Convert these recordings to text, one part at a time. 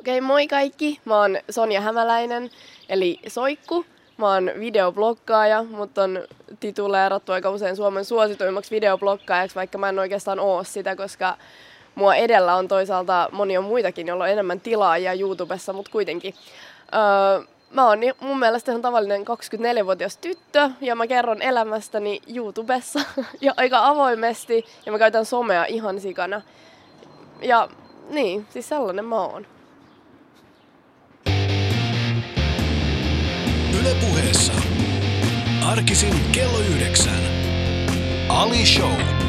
Okei, okay, moi kaikki. Mä oon Sonja Hämäläinen, eli Soikku. Mä oon videobloggaaja, mutta on tituleerattu aika usein Suomen suosituimmaksi videobloggaajaksi, vaikka mä en oikeastaan oo sitä, koska mua edellä on toisaalta monia muitakin, joilla on enemmän tilaajia YouTubessa, mutta kuitenkin. Öö, mä oon mun mielestä ihan tavallinen 24-vuotias tyttö ja mä kerron elämästäni YouTubessa ja aika avoimesti ja mä käytän somea ihan sikana. Ja niin, siis sellainen mä oon. Arkisin kello yhdeksän. Ali Show.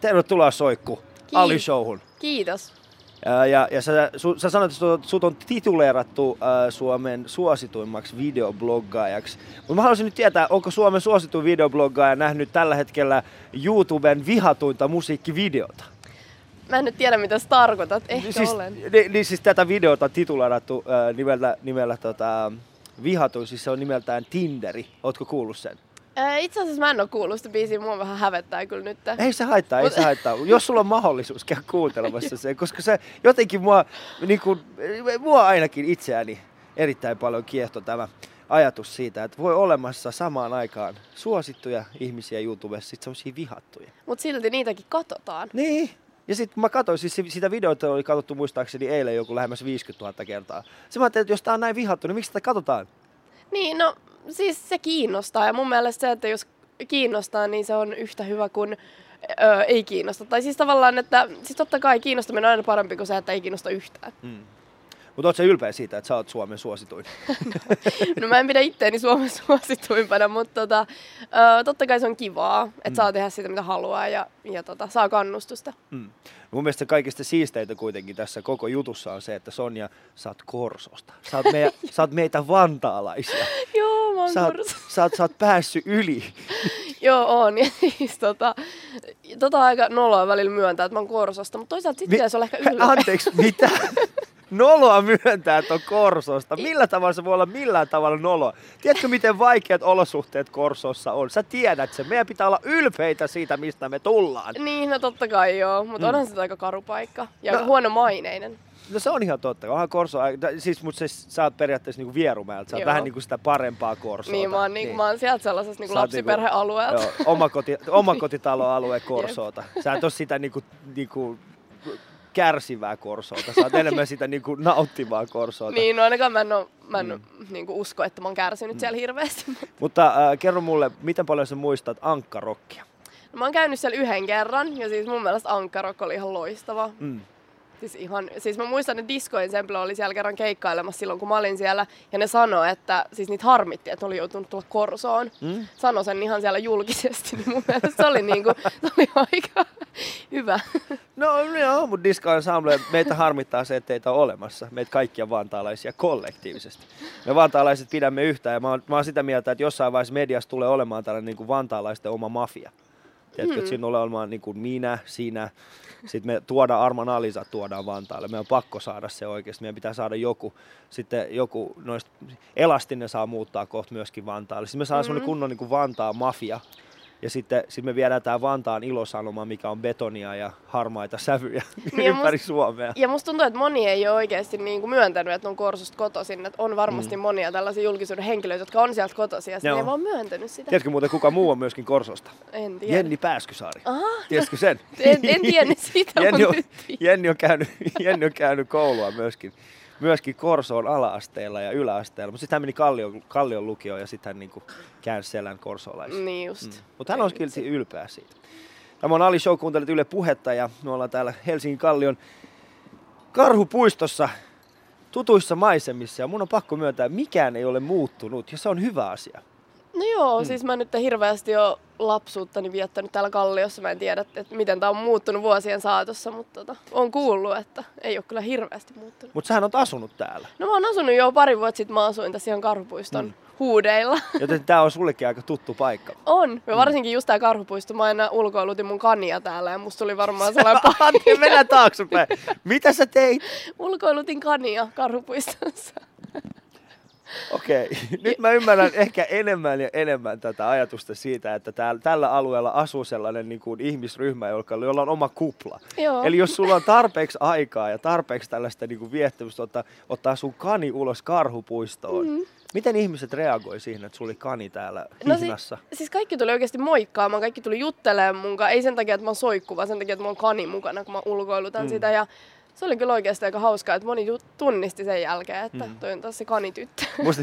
Tervetuloa Soikku Ali Showhun. Kiitos. Ja, ja, ja sä, su, sä sanoit, että sut on tituleerattu äh, Suomen suosituimmaksi videobloggaajaksi. Mutta mä haluaisin nyt tietää, onko Suomen suosituin videobloggaaja nähnyt tällä hetkellä YouTuben vihatuinta musiikkivideota? Mä en nyt tiedä, mitä sä tarkoitat. Ehkä siis, olen. Niin, niin siis tätä videota tituleerattu äh, nimellä, nimellä tota, vihatuin, siis se on nimeltään Tinderi. Ootko kuullut sen? Itse asiassa mä en ole kuullut sitä biisiä, mua vähän hävettää kyllä nyt. Ei se haittaa, ei se haittaa. Jos sulla on mahdollisuus käydä kuuntelemassa se, koska se jotenkin mua, niin kuin, mua ainakin itseäni erittäin paljon kiehto tämä ajatus siitä, että voi olemassa samaan aikaan suosittuja ihmisiä YouTubessa, sitten semmoisia vihattuja. Mutta silti niitäkin katsotaan. Niin, ja sitten mä katsoin, siis sitä videota oli katsottu muistaakseni eilen joku lähemmäs 50 000 kertaa. Se mä ajattelin, että jos tää on näin vihattu, niin miksi sitä katsotaan? Niin, no siis se kiinnostaa ja mun mielestä se, että jos kiinnostaa, niin se on yhtä hyvä kuin öö, ei kiinnosta. Tai siis tavallaan, että siis totta kai kiinnostaminen on aina parempi kuin se, että ei kiinnosta yhtään. Hmm. Mutta ootko ylpeä siitä, että sä oot Suomen suosituin? no, no mä en pidä itteeni Suomen suosituimpana, mutta tota, ö, totta kai se on kivaa, että mm. saa tehdä sitä mitä haluaa ja, ja tota, saa kannustusta. Mm. Mun mielestä kaikista siisteitä kuitenkin tässä koko jutussa on se, että Sonja, sä oot Korsosta. Sä oot, meitä, sä oot meitä vantaalaisia. Joo, mä oon sä, oot, sä, oot, sä oot päässyt yli. Joo, on. Ja siis tota, tota aika noloa välillä myöntää, että mä oon Korsosta, mutta toisaalta sitten Mi- se on ehkä yllätä. Anteeksi, mitä? Noloa myöntää, että on Korsosta. Millä tavalla se voi olla millään tavalla noloa? Tiedätkö, miten vaikeat olosuhteet Korsossa on? Sä tiedät sen. Meidän pitää olla ylpeitä siitä, mistä me tullaan. Niin, no totta kai joo. Mutta mm. onhan se aika karu paikka. Ja no, huono maineinen. No se on ihan totta. Onhan Korso, siis, mutta siis, sä oot periaatteessa niinku Vierumäeltä. Sä oot vähän niinku sitä parempaa Korsoa. Niin, mä oon, niin. mä oon sieltä sellaisessa niinku lapsiperhealueelta. Niinku, joo, omakoti, omakotitaloalue Korsoota. Sä et oo sitä niinku, niinku kärsivää korsoota. Sä oot enemmän sitä niin kuin nauttivaa korsoota. Niin, no ainakaan mä en, ole, mä en mm. niin kuin usko, että mä oon kärsinyt mm. siellä hirveästi. Mutta, mutta äh, kerro mulle, miten paljon sä muistat ankkarokkia? No, mä oon käynyt siellä yhden kerran ja siis mun mielestä ankkarokki oli ihan loistava. Mm. Siis, ihan, siis mä muistan, että Disco Ensemble oli siellä kerran keikkailemassa silloin, kun mä olin siellä. Ja ne sanoi, että siis niitä harmitti, että oli joutunut tulla Korsoon. Mm. Sano sen ihan siellä julkisesti, niin mun mielestä se oli, niinku, se oli aika hyvä. No joo, mutta Disco Ensemble, meitä harmittaa se, että teitä on olemassa. Meitä kaikkia vantaalaisia kollektiivisesti. Me vantaalaiset pidämme yhtä ja mä oon, mä oon sitä mieltä, että jossain vaiheessa mediassa tulee olemaan tällainen niin kuin vantaalaisten oma mafia. Että siinä tulee olemaan niin kuin minä, sinä, sitten me tuodaan Arman Alisa tuodaan Vantaalle. Meidän on pakko saada se oikeasti. Meidän pitää saada joku, sitten joku noista, Elastinen saa muuttaa kohta myöskin Vantaalle. Sitten me saadaan mm-hmm. semmoinen kunnon niin kuin Vantaa mafia, ja sitten sit me viedään tämä Vantaan ilosanoma, mikä on betonia ja harmaita sävyjä niin ympäri must, Suomea. Ja musta tuntuu, että moni ei ole oikeasti niin kuin myöntänyt, että on Korsosta kotoisin. Että on varmasti mm. monia tällaisia julkisuuden henkilöitä, jotka on sieltä kotoisin ja ne ei vaan myöntänyt sitä. Tiedätkö muuten, kuka muu on myöskin Korsosta? En tiedä. Jenni Pääskysaari. Aha, Tiedätkö sen? En, en tiedä sitä, Jenni on, Jenni on, käynyt, Jenni on käynyt koulua myöskin myöskin Korsoon ala-asteella ja yläasteella. Mutta sitten hän meni Kallion, Kallion lukioon ja sitten hän niinku käänsi selän korsolaisiin. Niin just. Mm. Mutta hän on silti ylpeä siitä. Tämä on Ali Show, kuuntelet Yle Puhetta ja me ollaan täällä Helsingin Kallion Karhupuistossa tutuissa maisemissa ja mun on pakko myöntää, että mikään ei ole muuttunut ja se on hyvä asia. No joo, mm. siis mä nyt hirveästi jo lapsuuttani viettänyt täällä Kalliossa. Mä en tiedä, että miten tämä on muuttunut vuosien saatossa, mutta tota, on kuullut, että ei ole kyllä hirveästi muuttunut. Mutta sähän on asunut täällä. No mä oon asunut jo pari vuotta sitten, mä asuin tässä ihan Karhupuiston mm. huudeilla. Joten tää on sullekin aika tuttu paikka. On. Ja varsinkin just tää Karhupuisto. Mä aina ulkoilutin mun kania täällä ja musta tuli varmaan sellainen paha. Mennään taaksepäin. Mitä sä teit? Ulkoilutin kania Karhupuistossa. Okei, okay. nyt mä ymmärrän ehkä enemmän ja enemmän tätä ajatusta siitä, että täällä, tällä alueella asuu sellainen niin kuin ihmisryhmä, jolla on oma kupla. Joo. Eli jos sulla on tarpeeksi aikaa ja tarpeeksi tällaista niin kuin viettämistä ottaa, ottaa sun kani ulos karhupuistoon, mm-hmm. Miten ihmiset reagoi siihen, että sulla oli kani täällä hihnassa? No si- siis kaikki tuli oikeasti moikkaamaan, kaikki tuli juttelemaan munkaan. Ei sen takia, että mä oon soikku, vaan sen takia, että mulla on kani mukana, kun mä ulkoilutan mm. sitä. Ja se oli kyllä oikeasti aika hauskaa, että moni tunnisti sen jälkeen, että mm. toi on taas se kanityttö. Musta,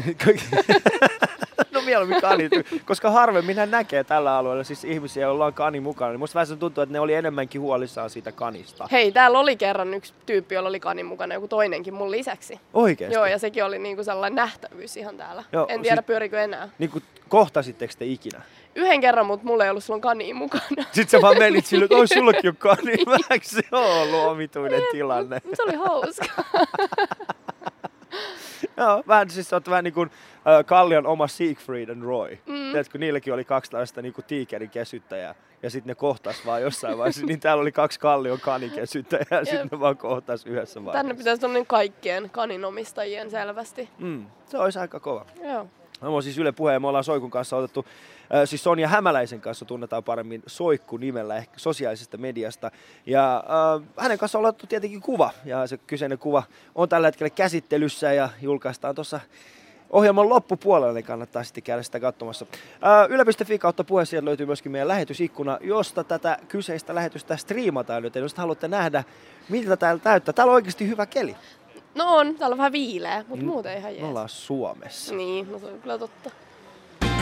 no mieluummin kanityttö, koska harvemmin hän näkee tällä alueella siis ihmisiä, joilla on kani mukana. Niin musta vähän tuntuu, että ne oli enemmänkin huolissaan siitä kanista. Hei, täällä oli kerran yksi tyyppi, jolla oli kani mukana, joku toinenkin mun lisäksi. Oikeesti? Joo, ja sekin oli niinku sellainen nähtävyys ihan täällä. Joo, en tiedä, sit, pyörikö enää. Niinku, kohtasitteko te ikinä? Yhden kerran, mutta mulla ei ollut silloin kani mukana. Sitten sä vaan menit sille, että oi sullakin on kani. Vähänkö se on ollut omituinen tilanne? Se oli hauska. Joo, vähän siis oot vähän niin kuin äh, Kallion oma Siegfried and Roy. Mm. Tiedätkö, niilläkin oli kaksi tällaista niin kuin tiikerin kesyttäjää. Ja sitten ne kohtas vaan jossain vaiheessa. niin täällä oli kaksi Kallion kanikesyttäjää ja sitten ne vaan kohtas yhdessä vaiheessa. Tänne pitäisi olla niin kaikkien kaninomistajien selvästi. Mm, se olisi aika kova. Joo. Mä oon siis Yle Puheen, me ollaan Soikun kanssa otettu, siis Sonja Hämäläisen kanssa tunnetaan paremmin Soikku nimellä ehkä sosiaalisesta mediasta. Ja äh, hänen kanssa on otettu tietenkin kuva, ja se kyseinen kuva on tällä hetkellä käsittelyssä ja julkaistaan tuossa ohjelman loppupuolella, niin kannattaa sitten käydä sitä katsomassa. Yle.fi kautta puhe sieltä löytyy myöskin meidän lähetysikkuna, josta tätä kyseistä lähetystä striimataan, joten jos haluatte nähdä, miltä täällä täyttää. Täällä on oikeasti hyvä keli. No on, täällä on vähän viileä, mutta mm, muuten ihan jees. Me ollaan Suomessa. Niin, no se on kyllä totta.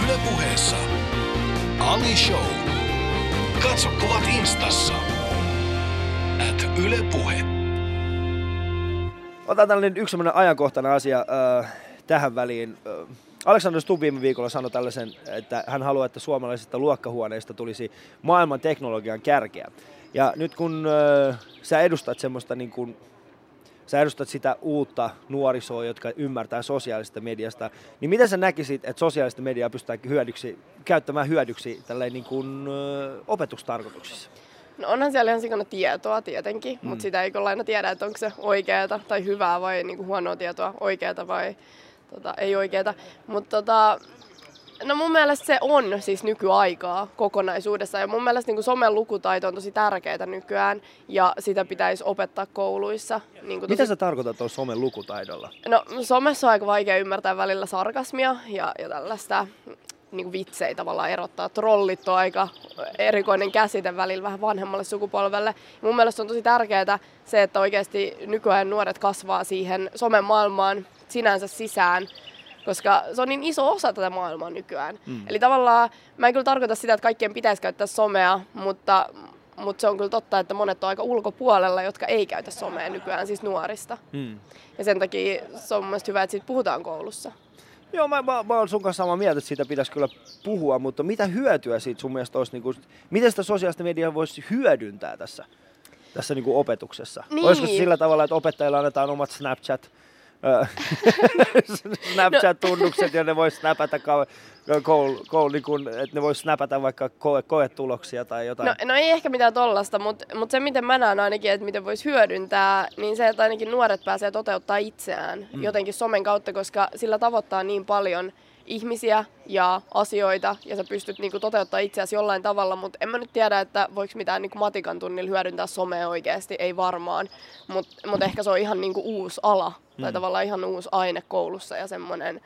Yle puheessa. Ali Show. Katso kuvat instassa. At Yle Puhe. Otetaan tällainen yksi sellainen ajankohtainen asia äh, tähän väliin. Äh, Alexander Stubb viime viikolla sanoi tällaisen, että hän haluaa, että suomalaisista luokkahuoneista tulisi maailman teknologian kärkeä. Ja nyt kun äh, sä edustat semmoista niin kuin sä edustat sitä uutta nuorisoa, jotka ymmärtää sosiaalista mediasta, niin miten sä näkisit, että sosiaalista mediaa pystytään hyödyksi, käyttämään hyödyksi tälleen niin kuin, ö, opetustarkoituksissa? No onhan siellä ihan sikana tietoa tietenkin, mm. mutta sitä ei kyllä aina tiedä, että onko se oikeaa tai hyvää vai niin kuin huonoa tietoa, oikeaa vai tota, ei oikeaa. Mutta tota, No mun mielestä se on siis nykyaikaa kokonaisuudessa ja mun mielestä niin somen lukutaito on tosi tärkeää nykyään ja sitä pitäisi opettaa kouluissa. Niin tosi... Mitä sä tarkoitat tuossa somen lukutaidolla? No somessa on aika vaikea ymmärtää välillä sarkasmia ja, ja tällaista niin vitsejä tavallaan erottaa. Trollit on aika erikoinen käsite välillä vähän vanhemmalle sukupolvelle. Mun mielestä on tosi tärkeää se, että oikeasti nykyään nuoret kasvaa siihen somen maailmaan sinänsä sisään koska se on niin iso osa tätä maailmaa nykyään. Mm. Eli tavallaan mä en kyllä tarkoita sitä, että kaikkien pitäisi käyttää somea, mutta, mutta se on kyllä totta, että monet on aika ulkopuolella, jotka ei käytä somea nykyään, siis nuorista. Mm. Ja sen takia se on mun hyvä, että siitä puhutaan koulussa. Joo, mä, mä, mä olen sun kanssa samaa mieltä, että siitä pitäisi kyllä puhua, mutta mitä hyötyä siitä sun mielestä olisi, niin kuin, miten sitä sosiaalista mediaa voisi hyödyntää tässä, tässä niin kuin opetuksessa? Niin. Olisiko sillä tavalla, että opettajilla annetaan omat Snapchat Snapchat-tunnukset, ja ne voi snapata koul, niin kun, että ne voi snapata vaikka koe, koetuloksia tai jotain. No, no ei ehkä mitään tollasta, mutta, mutta se miten mä näen ainakin, että miten voisi hyödyntää, niin se, että ainakin nuoret pääsee toteuttaa itseään mm. jotenkin somen kautta, koska sillä tavoittaa niin paljon ihmisiä ja asioita ja sä pystyt niinku toteuttaa itseäsi jollain tavalla, mutta en mä nyt tiedä, että voiko mitään niinku matikan tunnilla hyödyntää somea oikeasti, ei varmaan, mutta mut ehkä se on ihan niinku uusi ala mm. tai tavallaan ihan uusi aine koulussa ja semmoinen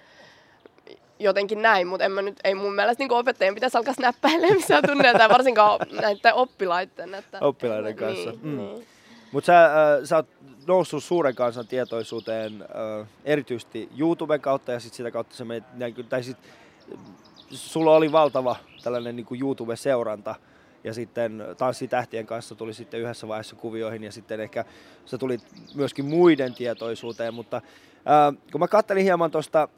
jotenkin näin, mutta en mä nyt, ei mun mielestä niin opettajien pitäisi alkaa snappäilemään missään tunneilla tai varsinkaan näiden oppilaiden. Että, Oppilaiden kanssa. Niin, mm. niin. Mutta sä, äh, sä oot noussut suuren kansan tietoisuuteen äh, erityisesti YouTuben kautta ja sit sitä kautta se menet, tai sit, sulla oli valtava tällainen niin YouTube-seuranta ja sitten Tanssitähtien kanssa tuli sitten yhdessä vaiheessa kuvioihin ja sitten ehkä se tuli myöskin muiden tietoisuuteen, mutta äh, kun mä kattelin hieman tuosta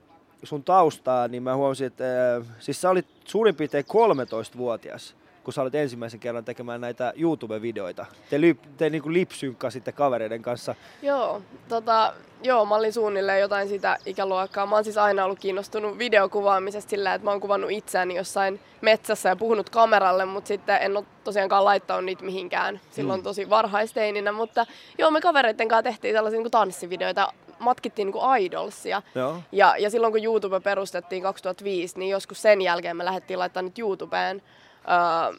sun taustaa, niin mä huomasin, että äh, siis sä olit suurin piirtein 13-vuotias, kun sä olit ensimmäisen kerran tekemään näitä YouTube-videoita. Te, li, te niinku lipsynkkasitte kavereiden kanssa. Joo, tota, joo, mä olin suunnilleen jotain sitä ikäluokkaa. Mä oon siis aina ollut kiinnostunut videokuvaamisesta sillä, että mä oon kuvannut itseäni jossain metsässä ja puhunut kameralle, mutta sitten en ole tosiaankaan laittanut niitä mihinkään silloin mm. tosi varhaisteininä. Mutta joo, me kavereiden kanssa tehtiin sellaisia niin tanssivideoita, matkittiin niin kuin idolsia. Joo. Ja, ja silloin kun YouTube perustettiin 2005, niin joskus sen jälkeen me lähdettiin laittamaan nyt YouTubeen Öö,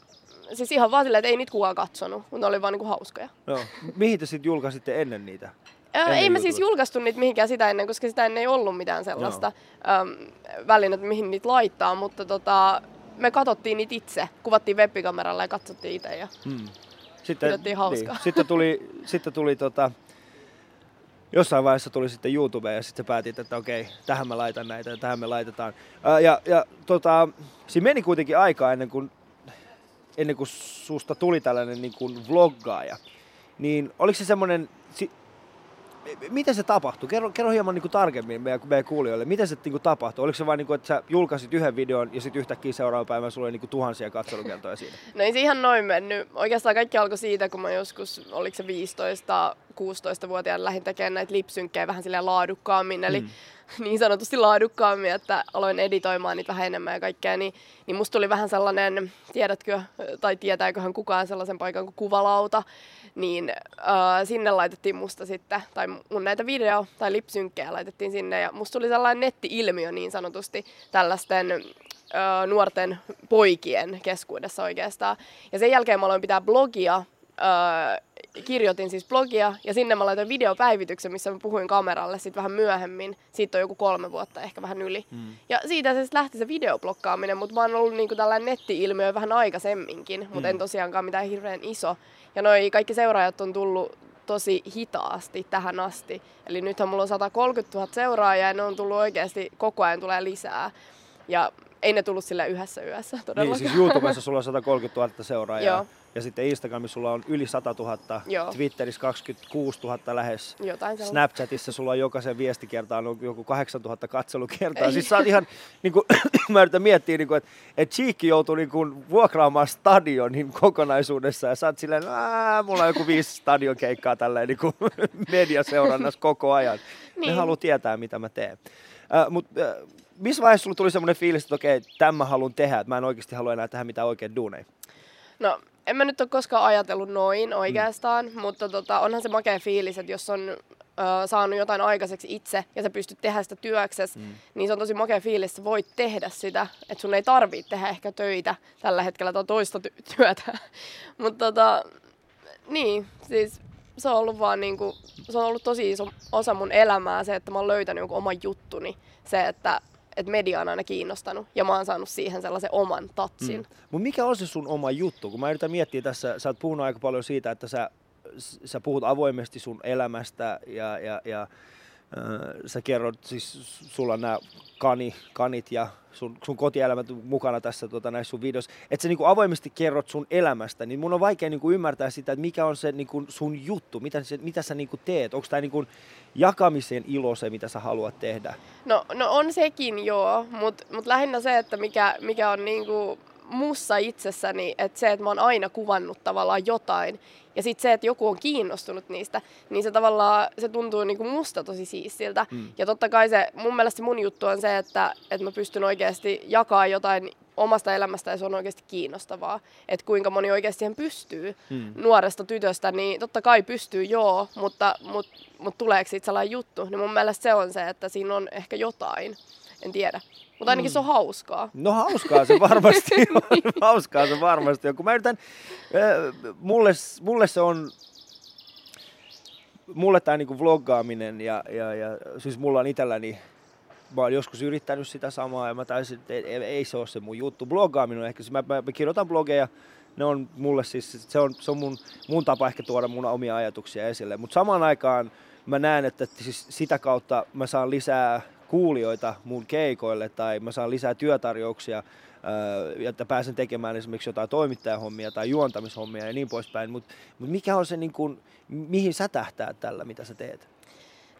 siis ihan vaan silleen, että ei niitä kukaan katsonut, mutta ne oli vaan niinku hauskoja. Joo. Mihin te sitten julkaisitte ennen niitä? Öö, ei me siis julkaistu niitä mihinkään sitä ennen, koska sitä ennen ei ollut mitään sellaista öö, välinettä, mihin niitä laittaa, mutta tota, me katsottiin niitä itse, kuvattiin webbikameralla ja katsottiin itse ja hmm. sitten, pidettiin hauskaa. Niin. Sitten tuli, sitten tuli tota, jossain vaiheessa tuli sitten YouTube ja sitten päätit, että okei, tähän mä laitan näitä ja tähän me laitetaan. Ää, ja, ja tota, siinä meni kuitenkin aikaa ennen kuin ennen kuin susta tuli tällainen niin kuin vloggaaja, niin oliko se semmoinen, si, miten se tapahtui? Kerro, kerro hieman niin kuin tarkemmin meidän, meidän kuulijoille, miten se niin kuin tapahtui? Oliko se vain, niin kuin, että sä julkaisit yhden videon ja sitten yhtäkkiä seuraava päivä sulla oli niin kuin tuhansia katselukertoja siinä? No ei se ihan noin mennyt. Oikeastaan kaikki alkoi siitä, kun mä joskus, oliko se 15 16-vuotiaana lähdin tekemään näitä lipsynkkejä vähän silleen laadukkaammin, eli mm. niin sanotusti laadukkaammin, että aloin editoimaan niitä vähän enemmän ja kaikkea, niin, niin musta tuli vähän sellainen, tiedätkö, tai tietääköhän kukaan sellaisen paikan kuin kuvalauta, niin äh, sinne laitettiin musta sitten, tai mun näitä video- tai lipsynkkejä laitettiin sinne, ja musta tuli sellainen netti-ilmiö niin sanotusti tällaisten nuorten poikien keskuudessa oikeastaan. Ja sen jälkeen mä aloin pitää blogia, öö, kirjoitin siis blogia ja sinne mä laitoin videopäivityksen, missä mä puhuin kameralle sitten vähän myöhemmin. Siitä on joku kolme vuotta, ehkä vähän yli. Mm. Ja siitä se lähti se videoblokkaaminen, mutta mä oon ollut niinku tällainen netti-ilmiö vähän aikaisemminkin, mutta mm. en tosiaankaan mitään hirveän iso. Ja noi kaikki seuraajat on tullut tosi hitaasti tähän asti. Eli nythän mulla on 130 000 seuraajaa ja ne on tullut oikeasti koko ajan tulee lisää. Ja ei ne tullut sille yhdessä yössä todellakaan. Niin, siis YouTubessa sulla on 130 000 seuraajaa. Joo. Ja sitten Instagramissa sulla on yli 100 000, Joo. Twitterissä 26 000 lähes. Jotain Snapchatissa sulla on jokaisen viestikertaan on joku 8 000 katselukertaa. Siis sä oot ihan, niin kuin, mä yritän miettiä, niin kuin, että, että Cheekki joutui niin kuin, vuokraamaan stadionin kokonaisuudessa ja sä oot silleen, mulla on joku viisi stadionkeikkaa tälleen niin kuin mediaseurannassa koko ajan. niin. Ne haluaa tietää, mitä mä teen. Äh, Mutta äh, missä vaiheessa sulla tuli semmoinen fiilis, että okei, tämän mä haluan tehdä, että mä en oikeasti halua enää tehdä mitään oikein duuneja? No, en mä nyt ole koskaan ajatellut noin oikeastaan, mm. mutta tota, onhan se makea fiilis, että jos on ö, saanut jotain aikaiseksi itse ja sä pystyt tehdä sitä työksessä, mm. niin se on tosi makea fiilis, että sä voit tehdä sitä, että sun ei tarvitse tehdä ehkä töitä tällä hetkellä tai toista ty- työtä. mutta tota, niin, siis se on ollut vaan niinku, se on ollut tosi iso osa mun elämää se, että mä oon löytänyt jonkun oman juttuni. Se, että että media on aina kiinnostanut ja mä oon saanut siihen sellaisen oman tatsin. Mm. Mutta mikä on se sun oma juttu? Kun mä yritän miettiä tässä, sä oot puhunut aika paljon siitä, että sä, sä puhut avoimesti sun elämästä ja, ja, ja sä kerrot, siis sulla nämä kani, kanit ja sun, sun kotielämät mukana tässä tota, näissä sun videoissa, että sä niinku avoimesti kerrot sun elämästä, niin mun on vaikea niinku ymmärtää sitä, että mikä on se niinku sun juttu, mitä, se, mitä sä niinku teet. Onko tämä niinku jakamisen ilo se, mitä sä haluat tehdä? No, no on sekin joo, mutta mut lähinnä se, että mikä, mikä on niinku mussa itsessäni, että se, että mä oon aina kuvannut tavallaan jotain ja sitten se, että joku on kiinnostunut niistä, niin se tavallaan, se tuntuu niinku musta tosi siistiltä. Mm. Ja totta kai se, mun mielestä mun juttu on se, että, että mä pystyn oikeasti jakaa jotain omasta elämästä ja se on oikeasti kiinnostavaa. Että kuinka moni oikeasti siihen pystyy mm. nuoresta tytöstä, niin totta kai pystyy joo, mutta, mutta, mutta tuleeko siitä sellainen juttu, niin mun mielestä se on se, että siinä on ehkä jotain. En tiedä. Mutta ainakin mm. se on hauskaa. No hauskaa se varmasti on. hauskaa se varmasti on. Kun mä yritän, äh, mulle, mulle se on, mulle tämä niinku vloggaaminen ja, ja, ja siis mulla on itselläni mä oon joskus yrittänyt sitä samaa ja mä taisin, että ei, ei se ole se mun juttu. Bloggaaminen on ehkä, mä, mä, mä kirjoitan blogeja, ne on mulle siis, se on, se on mun, mun tapa ehkä tuoda mun omia ajatuksia esille. Mutta samaan aikaan mä näen, että siis sitä kautta mä saan lisää kuulijoita mun keikoille tai mä saan lisää työtarjouksia, että pääsen tekemään esimerkiksi jotain toimittajahommia tai juontamishommia ja niin poispäin. Mutta mut mikä on se, niin kun, mihin sä tähtäät tällä, mitä sä teet?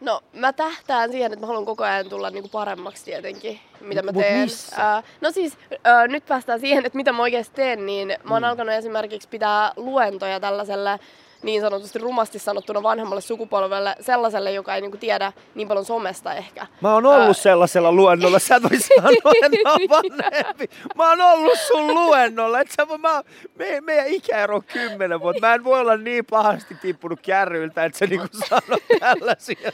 No mä tähtään siihen, että mä haluan koko ajan tulla niinku paremmaksi tietenkin, mitä mä Mut teen. missä? Ää, no siis ää, nyt päästään siihen, että mitä mä oikeasti teen, niin mä oon Mm. alkanut esimerkiksi pitää luentoja tällaiselle niin sanotusti rumasti sanottuna vanhemmalle sukupolvelle, sellaiselle, joka ei niinku tiedä niin paljon somesta ehkä. Mä oon ollut Ää, sellaisella luennolla, sä et voi sanoa, että mä oon vanhempi. Mä oon ollut sun luennolla, et sä mä, me, meidän ikäero on kymmenen vuotta. Mä en voi olla niin pahasti tippunut kärryiltä, että sä niinku sanot tällaisia.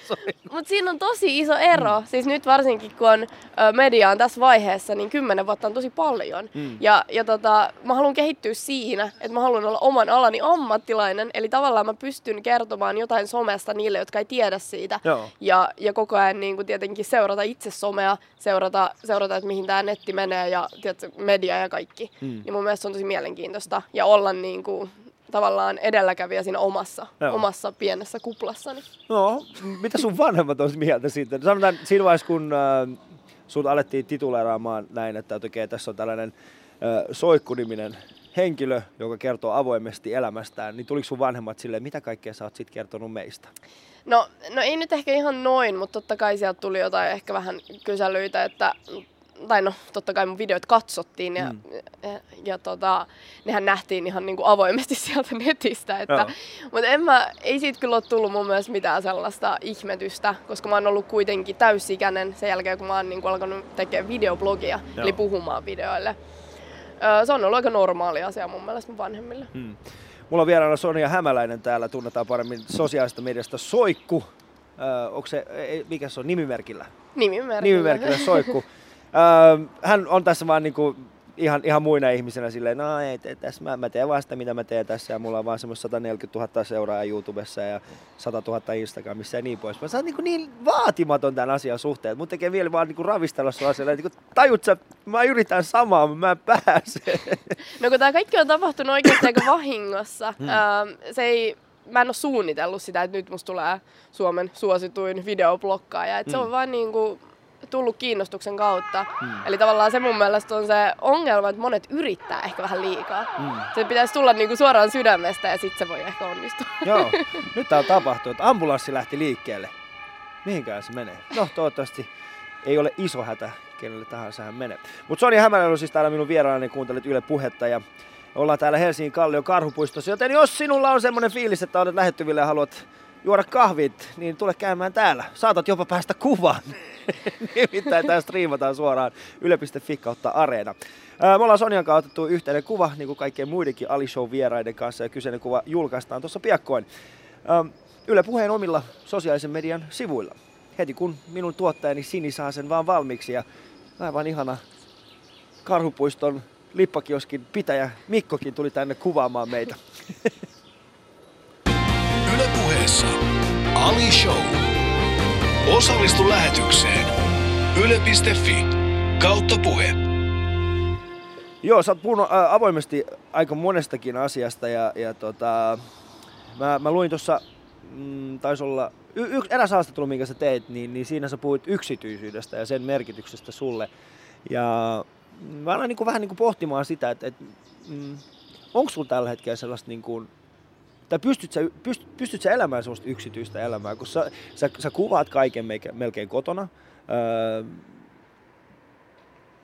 Mutta siinä on tosi iso ero. Mm. Siis nyt varsinkin kun on, ö, media on tässä vaiheessa, niin kymmenen vuotta on tosi paljon. Mm. Ja, ja tota, mä haluan kehittyä siinä, että mä haluan olla oman alani ammattilainen. Eli tavallaan mä pystyn kertomaan jotain somesta niille, jotka ei tiedä siitä. Joo. Ja, ja koko ajan niin kuin tietenkin seurata itse somea, seurata, seurata että mihin tämä netti menee ja tiedätkö, media ja kaikki. Mm. Niin mun mielestä se on tosi mielenkiintoista. Ja olla niin kuin, tavallaan edelläkävijä siinä omassa, Joo. omassa pienessä kuplassani. No, mitä sun vanhemmat on mieltä siitä? Sanotaan siinä vaiheessa, kun äh, sut alettiin tituleeraamaan näin, että okei, tässä on tällainen äh, Soikku-niminen henkilö, joka kertoo avoimesti elämästään, niin tuliko sun vanhemmat silleen, mitä kaikkea sä oot sit kertonut meistä? No, no ei nyt ehkä ihan noin, mutta totta kai sieltä tuli jotain ehkä vähän kyselyitä, että tai no totta kai mun videot katsottiin ja, Mm. ja, ja tota, nehän nähtiin ihan niinku avoimesti sieltä netistä, että, Joo. mutta en mä, ei siitä kyllä ole tullut mun mielestä mitään sellaista ihmetystä, koska mä oon ollut kuitenkin täysikäinen sen jälkeen, kun mä oon niinku alkanut tekemään videoblogia, Joo. eli puhumaan videoille. Öö, se on ollut aika normaali asia mun mielestä mun vanhemmille. Hmm. Mulla on vieraana Sonia Hämäläinen täällä, tunnetaan paremmin sosiaalista mediasta Soikku. Äh, onko se, ei, mikä se on, nimimerkillä? Nimimerkillä. Nimimerkillä Soikku. Äh, hän on tässä vaan niinku ihan, ihan muina ihmisenä silleen, no ei, te, tässä mä, mä teen vaan sitä, mitä mä teen tässä ja mulla on vaan semmoista 140 000 seuraajaa YouTubessa ja 100 000 Instagramissa ja niin pois. Mä sä oot niinku niin vaatimaton tämän asian suhteen, mun tekee vielä vaan niinku ravistella sua asialla, että niinku, tajut sä, mä yritän samaa, mutta mä en pääse. No kun tämä kaikki on tapahtunut oikeasti aika vahingossa. Hmm. Mm. se ei, mä en ole suunnitellut sitä, että nyt musta tulee Suomen suosituin videoblokkaaja. Et Se Mm. on vaan niinku tullut kiinnostuksen kautta. Mm. Eli tavallaan se mun mielestä on se ongelma, että monet yrittää ehkä vähän liikaa. Mm. Se pitäisi tulla niinku suoraan sydämestä ja sitten se voi ehkä onnistua. Joo, nyt täällä tapahtuu, että ambulanssi lähti liikkeelle. Mihinkään se menee? No toivottavasti ei ole iso hätä, kenelle tahansa hän menee. Mutta Sonja Hämäläinen on siis täällä minun vieraanani, kuuntelet Yle Puhetta ja ollaan täällä Helsingin Kallion karhupuistossa, joten jos sinulla on semmoinen fiilis, että olet lähettyville ja haluat juoda kahvit, niin tule käymään täällä. Saatat jopa päästä kuvaan. Nimittäin tämä striimataan suoraan yle.fi kautta areena. Me ollaan Sonjan kanssa otettu yhteinen kuva, niin kuin kaikkien muidenkin Ali Show vieraiden kanssa, ja kyseinen kuva julkaistaan tuossa piakkoin. Yle Puheen omilla sosiaalisen median sivuilla. Heti kun minun tuottajani Sini saa sen vaan valmiiksi ja aivan ihana Karhupuiston lippakioskin pitäjä Mikkokin tuli tänne kuvaamaan meitä. Ali Show. Osallistu lähetykseen yle.fi kautta puhe. Joo, sä oot puhunut avoimesti aika monestakin asiasta ja, ja tota, mä, mä luin tuossa, mm, taisi olla y- yksi, eräs haastattelu, minkä sä teit, niin, niin siinä sä puhuit yksityisyydestä ja sen merkityksestä sulle. Ja mm, mä aloin niin vähän niin pohtimaan sitä, että, että mm, onko sulla tällä hetkellä sellaista niin kuin, tai pystyt sä, pyst, pystyt sä elämään sellaista yksityistä elämää, kun sä, sä, sä kuvaat kaiken melkein kotona. Öö,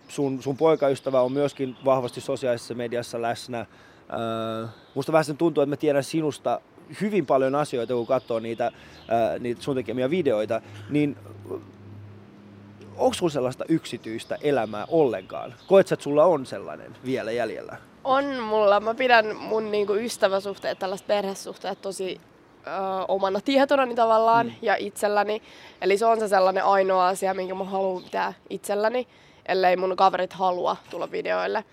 sun, sun poikaystävä on myöskin vahvasti sosiaalisessa mediassa läsnä. Öö, musta vähän sen tuntuu, että mä tiedän sinusta hyvin paljon asioita, kun katsoo niitä, öö, niitä sun tekemiä videoita, niin onko sulla sellaista yksityistä elämää ollenkaan? Koet että sulla on sellainen vielä jäljellä? On mulla. Mä pidän mun niinku ystäväsuhteet, tällaiset perhesuhteet tosi ö, omana tietonani tavallaan Mm. ja itselläni. Eli se on se sellainen ainoa asia, minkä mä haluan pitää itselläni, ellei mun kaverit halua tulla videoille.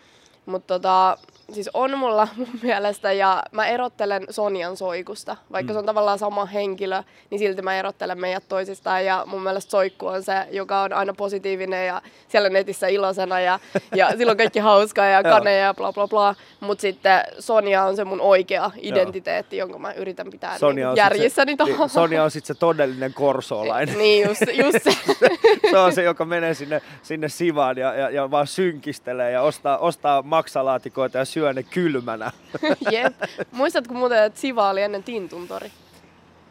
Mutta tota, siis on mulla mun mielestä, ja mä erottelen Sonjan soikusta. Vaikka Mm. se on tavallaan sama henkilö, niin silti mä erottelen meidät toisistaan. Ja mun mielestä soikku on se, joka on aina positiivinen ja siellä netissä iloisena ja, ja silloin kaikki hauskaa ja Joo. kane ja bla bla bla. Mutta sitten Sonja on se mun oikea identiteetti, jonka mä yritän pitää Sonia niin järjissäni se, niin, Sonia on sitten se todellinen korsoolainen. Niin just, just se. se on se, joka menee sinne, sinne sivaan ja, ja, ja vaan synkistelee ja ostaa, ostaa maksalaatikoita ja syö ne kylmänä. Jep. Muistatko muuten, että Siva oli ennen Tintuntori?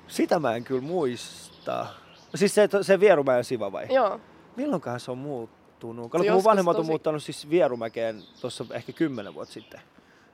Sitä mä en kyllä muista. Siis se, se Vierumäen siva vai? Joo. Milloinkaan se on muuttunut? Kato, mun vanhemmat on tosi- muuttanut siis Vierumäkeen tuossa ehkä kymmenen vuotta sitten.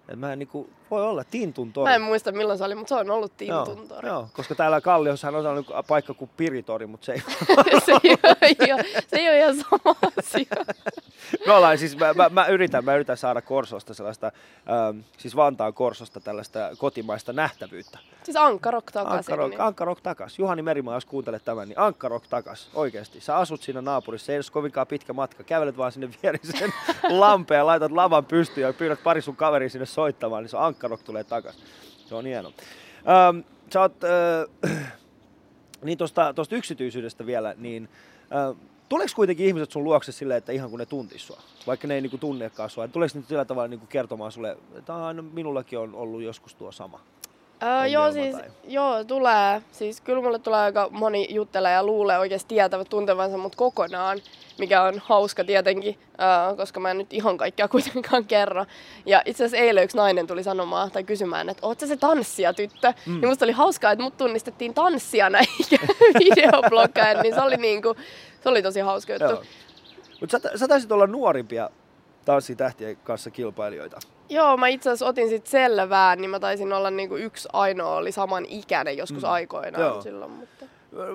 Et mä en niinku, voi olla Tintun tori. Mä en muista milloin se oli, mutta se on ollut Joo, Tintun tori. Joo, koska täällä Kalliossahan on sellainen paikka kuin Piritori, mutta se ei se, ei ole, ihan- se ei ole ihan sama asia. Me ollaan, siis mä, mä, mä, yritän, mä yritän saada Korsosta sellaista, ähm, siis Vantaan Korsosta tällaista kotimaista nähtävyyttä. Siis Ankkarok takaisin. Ankkarok, niin. Ankkarok takas. Juhani Merimaa, jos kuuntelet tämän, niin Ankkarok takas. Oikeesti. Sä asut siinä naapurissa, ei ole kovinkaan pitkä matka. Kävelet vaan sinne vierisen lampeen, laitat lavan pystyyn ja pyydät pari sun kaveria sinne soittamaan, niin se Ankkarok tulee takas. Se on hieno. Ähm, sä oot, äh, niin tosta, tosta yksityisyydestä vielä, niin äh, tuleeko kuitenkin ihmiset sun luokse silleen, että ihan kun ne tuntis sua, vaikka ne ei niinku tunnekaan sua, tuleeko ne sillä tavalla niinku kertomaan sulle, että "Aa, no, minullakin on ollut joskus tuo sama? Öö, joo, siis, tai- joo, tulee. Siis kyllä mulle tulee aika moni juttelee ja luulee oikeasti tietävät tuntevansa mut kokonaan, mikä on hauska tietenkin, öö, koska mä en nyt ihan kaikkea kuitenkaan kerro. Ja itse asiassa eilen yksi nainen tuli sanomaan tai kysymään, että oot sä se tanssija tyttö? Mm. Niin musta oli hauskaa, että mut tunnistettiin tanssijana eikä videobloggaajana, niin se oli niinku, se oli tosi hauska juttu. Mutta sä, sä taisit olla nuorimpia tanssitähtien kanssa kilpailijoita. Joo, mä itse asiassa otin sit selvää, niin mä taisin olla niinku yksi ainoa, oli saman ikäinen joskus Mm. aikoinaan Joo. silloin. Mutta...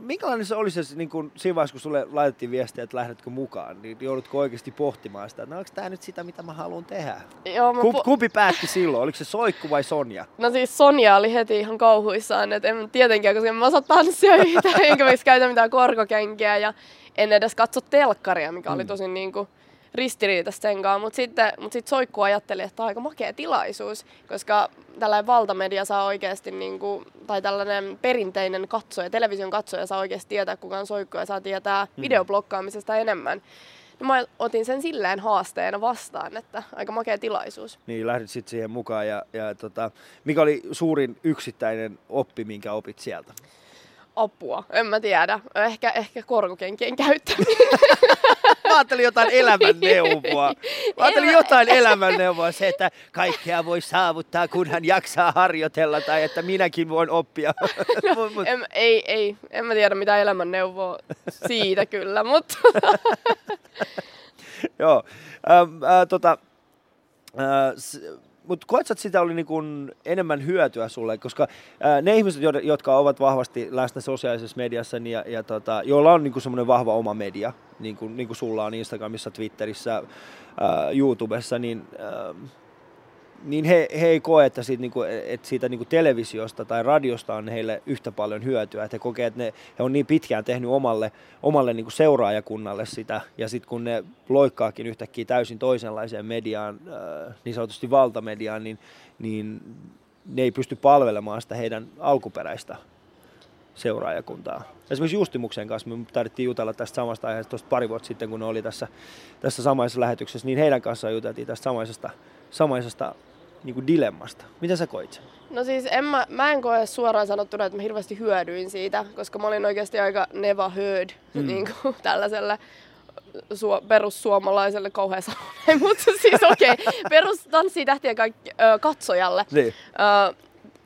Minkälainen se oli se niin kun siinä vaiheessa, kun sulle laitettiin viestiä, että lähdetkö mukaan, niin joudutko oikeasti pohtimaan sitä, että no onko tämä nyt sitä, mitä mä haluan tehdä? Joo, mä Kumpi, po- kumpi päätti silloin? Oliko se Soikku vai Sonja? No siis Sonja oli heti ihan kauhuissaan, että en tietenkään, koska en mä osaa tanssia yhtään, enkä käytä mitään korkokenkiä ja en edes katso telkkaria, mikä oli Mm. tosi niinku ristiriitaista sen kanssa. Mutta sitten mut sit Soikku ajatteli, että tämä on aika makea tilaisuus, koska tällainen valtamedia saa oikeasti, niinku, tai tällainen perinteinen katsoja, television katsoja saa oikeasti tietää, kuka on Soikku ja saa tietää Mm. videoblokkaamisesta enemmän. Niin mä otin sen silleen haasteena vastaan, että aika makea tilaisuus. Niin, lähdit sitten siihen mukaan. Ja, ja tota, mikä oli suurin yksittäinen oppi, minkä opit sieltä? apua, en mä tiedä. Ehkä, ehkä korkokenkien käyttäminen. Mä ajattelin jotain elämänneuvoa. Mä ajattelin En mä- jotain elämänneuvoa, se, että kaikkea voi saavuttaa, kunhan jaksaa harjoitella, tai että minäkin voin oppia. Mut- mut- en, ei, ei, en mä tiedä mitä elämänneuvoa siitä kyllä, mutta Joo. Ähm, äh, tota, äh, s- mutta koet että sitä oli niinku enemmän hyötyä sulle, koska äh, ne ihmiset, jotka ovat vahvasti läsnä sosiaalisessa mediassa niin ja, ja tota, joilla on niinku semmoinen vahva oma media, niin kuin, niin sulla on Instagramissa, Twitterissä, äh, YouTubessa, niin, äh, niin he, he ei koe, että siitä, niinku, että siitä niinku televisiosta tai radiosta on heille yhtä paljon hyötyä. Että he kokee, että ne, he on niin pitkään tehnyt omalle, omalle niinku seuraajakunnalle sitä, ja sitten kun ne loikkaakin yhtäkkiä täysin toisenlaiseen mediaan, äh, niin sanotusti valtamediaan, niin, niin ne ei pysty palvelemaan sitä heidän alkuperäistä seuraajakuntaa. Esimerkiksi Justimuksen kanssa me tarvittiin jutella tästä samasta aiheesta tuosta pari vuotta sitten, kun ne oli tässä, tässä samaisessa lähetyksessä, niin heidän kanssaan juteltiin tästä samaisesta, samaisesta niin kuin dilemmasta. Mitä sä koit sen? no siis en mä, mä en koe suoraan sanottuna, että mä hirveästi hyödyin siitä, koska mä olin oikeasti aika never heard Mm. niin kuin tällaiselle suo, perussuomalaiselle kauhean sanoen, mutta siis okei, okay, perus tanssitähtien kaikki, ö, katsojalle. Niin. Ö,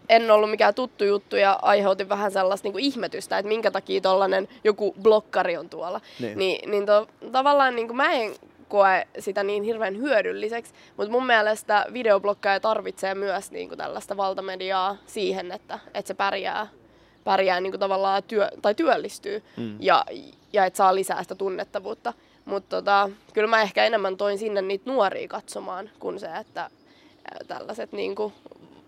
en ollut mikään tuttu juttu ja aiheutin vähän sellaista niin ihmetystä, että minkä takia tollanen joku blokkari on tuolla. Niin. Niin, niin to, tavallaan niin mä en koe sitä niin hirveän hyödylliseksi, mutta mun mielestä videoblokkaaja tarvitsee myös niin kuin tällaista valtamediaa siihen, että, että se pärjää, pärjää niin kuin tavallaan työ, tai työllistyy Mm. ja, ja että saa lisää sitä tunnettavuutta. Mutta tota, kyllä mä ehkä enemmän toin sinne niitä nuoria katsomaan kuin se, että tällaiset niinku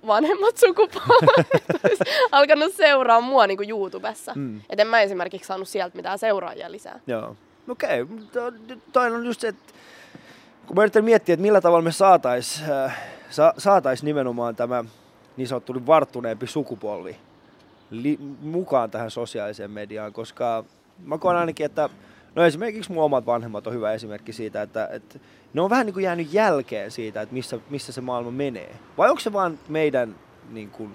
vanhemmat sukupolvet olisi alkanut seuraa mua niinku YouTubessa. Mm. Mm. Et en mä esimerkiksi saanut sieltä mitään seuraajia lisää. Joo. Okei, okay. toi on just se, että kun mä yritän miettiä, että millä tavalla me saatais, äh, sa, saatais nimenomaan tämä niin sanottu varttuneempi sukupolvi li, mukaan tähän sosiaaliseen mediaan, koska mä koen ainakin, että no esimerkiksi mun omat vanhemmat on hyvä esimerkki siitä, että, että ne on vähän niin kuin jäänyt jälkeen siitä, että missä, missä se maailma menee. Vai onko se vaan meidän niin kuin,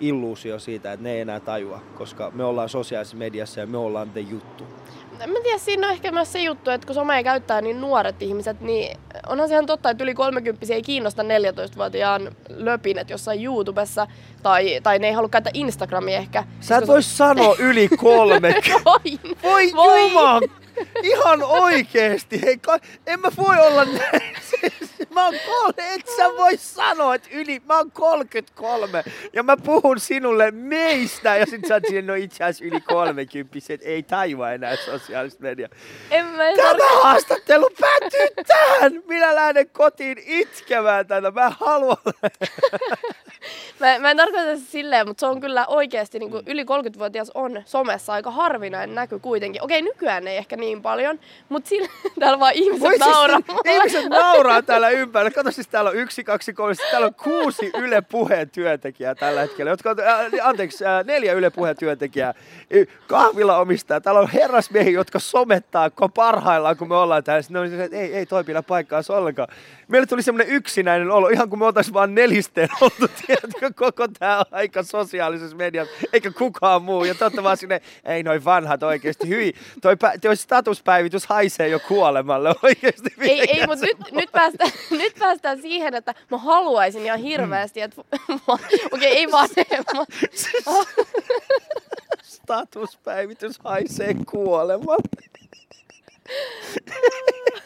illuusio siitä, että ne ei enää tajua, koska me ollaan sosiaalisessa mediassa ja me ollaan te juttu. En mä tiedä, siinä on ehkä myös se juttu, että kun somea käyttää niin nuoret ihmiset, niin onhan se ihan totta, että yli 30 ei kiinnosta 14-vuotiaan löpinet jossain YouTubessa, tai, tai ne ei halua käyttää Instagramia ehkä. Sä et voi sanoa yli kolme. Voin. Voi, Voi. juman! Ihan oikeesti. Hei, ka- en mä voi olla näin. Mä oon kol- et sä voi sanoa, että yli, mä oon 33 ja mä puhun sinulle meistä ja sit sä oot siinä, no itse asiassa yli 30 ei tajua enää sosiaalista mediaa. En mä en Tämä haastattelu päättyy tähän! Minä lähden kotiin itkemään tätä. Mä haluan. Mä, mä en tarkoita sitä silleen, mutta se on kyllä oikeasti niin Mm. kuin yli 30-vuotias on somessa aika harvinainen näky kuitenkin. Okei, nykyään ei ehkä niin paljon, mutta sillä, täällä vaan ihmiset Voi nauraa. siis, ihmiset nauraa täällä ympärillä. Kato siis täällä on yksi, kaksi, kolme. Siis täällä on kuusi Yle Puheen työntekijää tällä hetkellä. Jotka on, äh, anteeksi, äh, neljä Yle Puheen työntekijää. Kahvila omistaa. Täällä on herrasmiehiä, jotka somettaa ko- parhaillaan, kun me ollaan täällä. Sitten ne on siis, että ei, ei toi pidä paikkaansa ollenkaan. Meille tuli semmoinen yksinäinen olo, ihan kuin me oltaisiin vaan nelisteen oltu, tiedätkö, koko tämä aika sosiaalisessa mediassa, eikä kukaan muu. Ja totta vaan sinne, ei noin vanhat oikeasti, hyi, toi, pä- toi statuspäivitys haisee jo kuolemalle oikeasti. Ei, ei mutta nyt, nyt, päästään, nyt päästään siihen, että mä haluaisin ihan hirveästi, että... Okei, ei vanhemmat. Statuspäivitys haisee kuolemalle.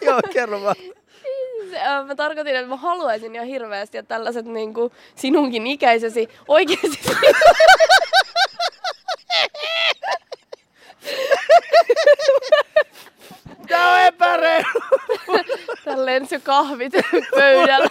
Joo, kerro vaan. Äh, Mä tarkoitin, että mä haluaisin ihan hirveästi, että tällaiset niin kuin sinunkin ikäisesi oikeasti Tää on epäreilu. tälleen se kahvit pöydällä.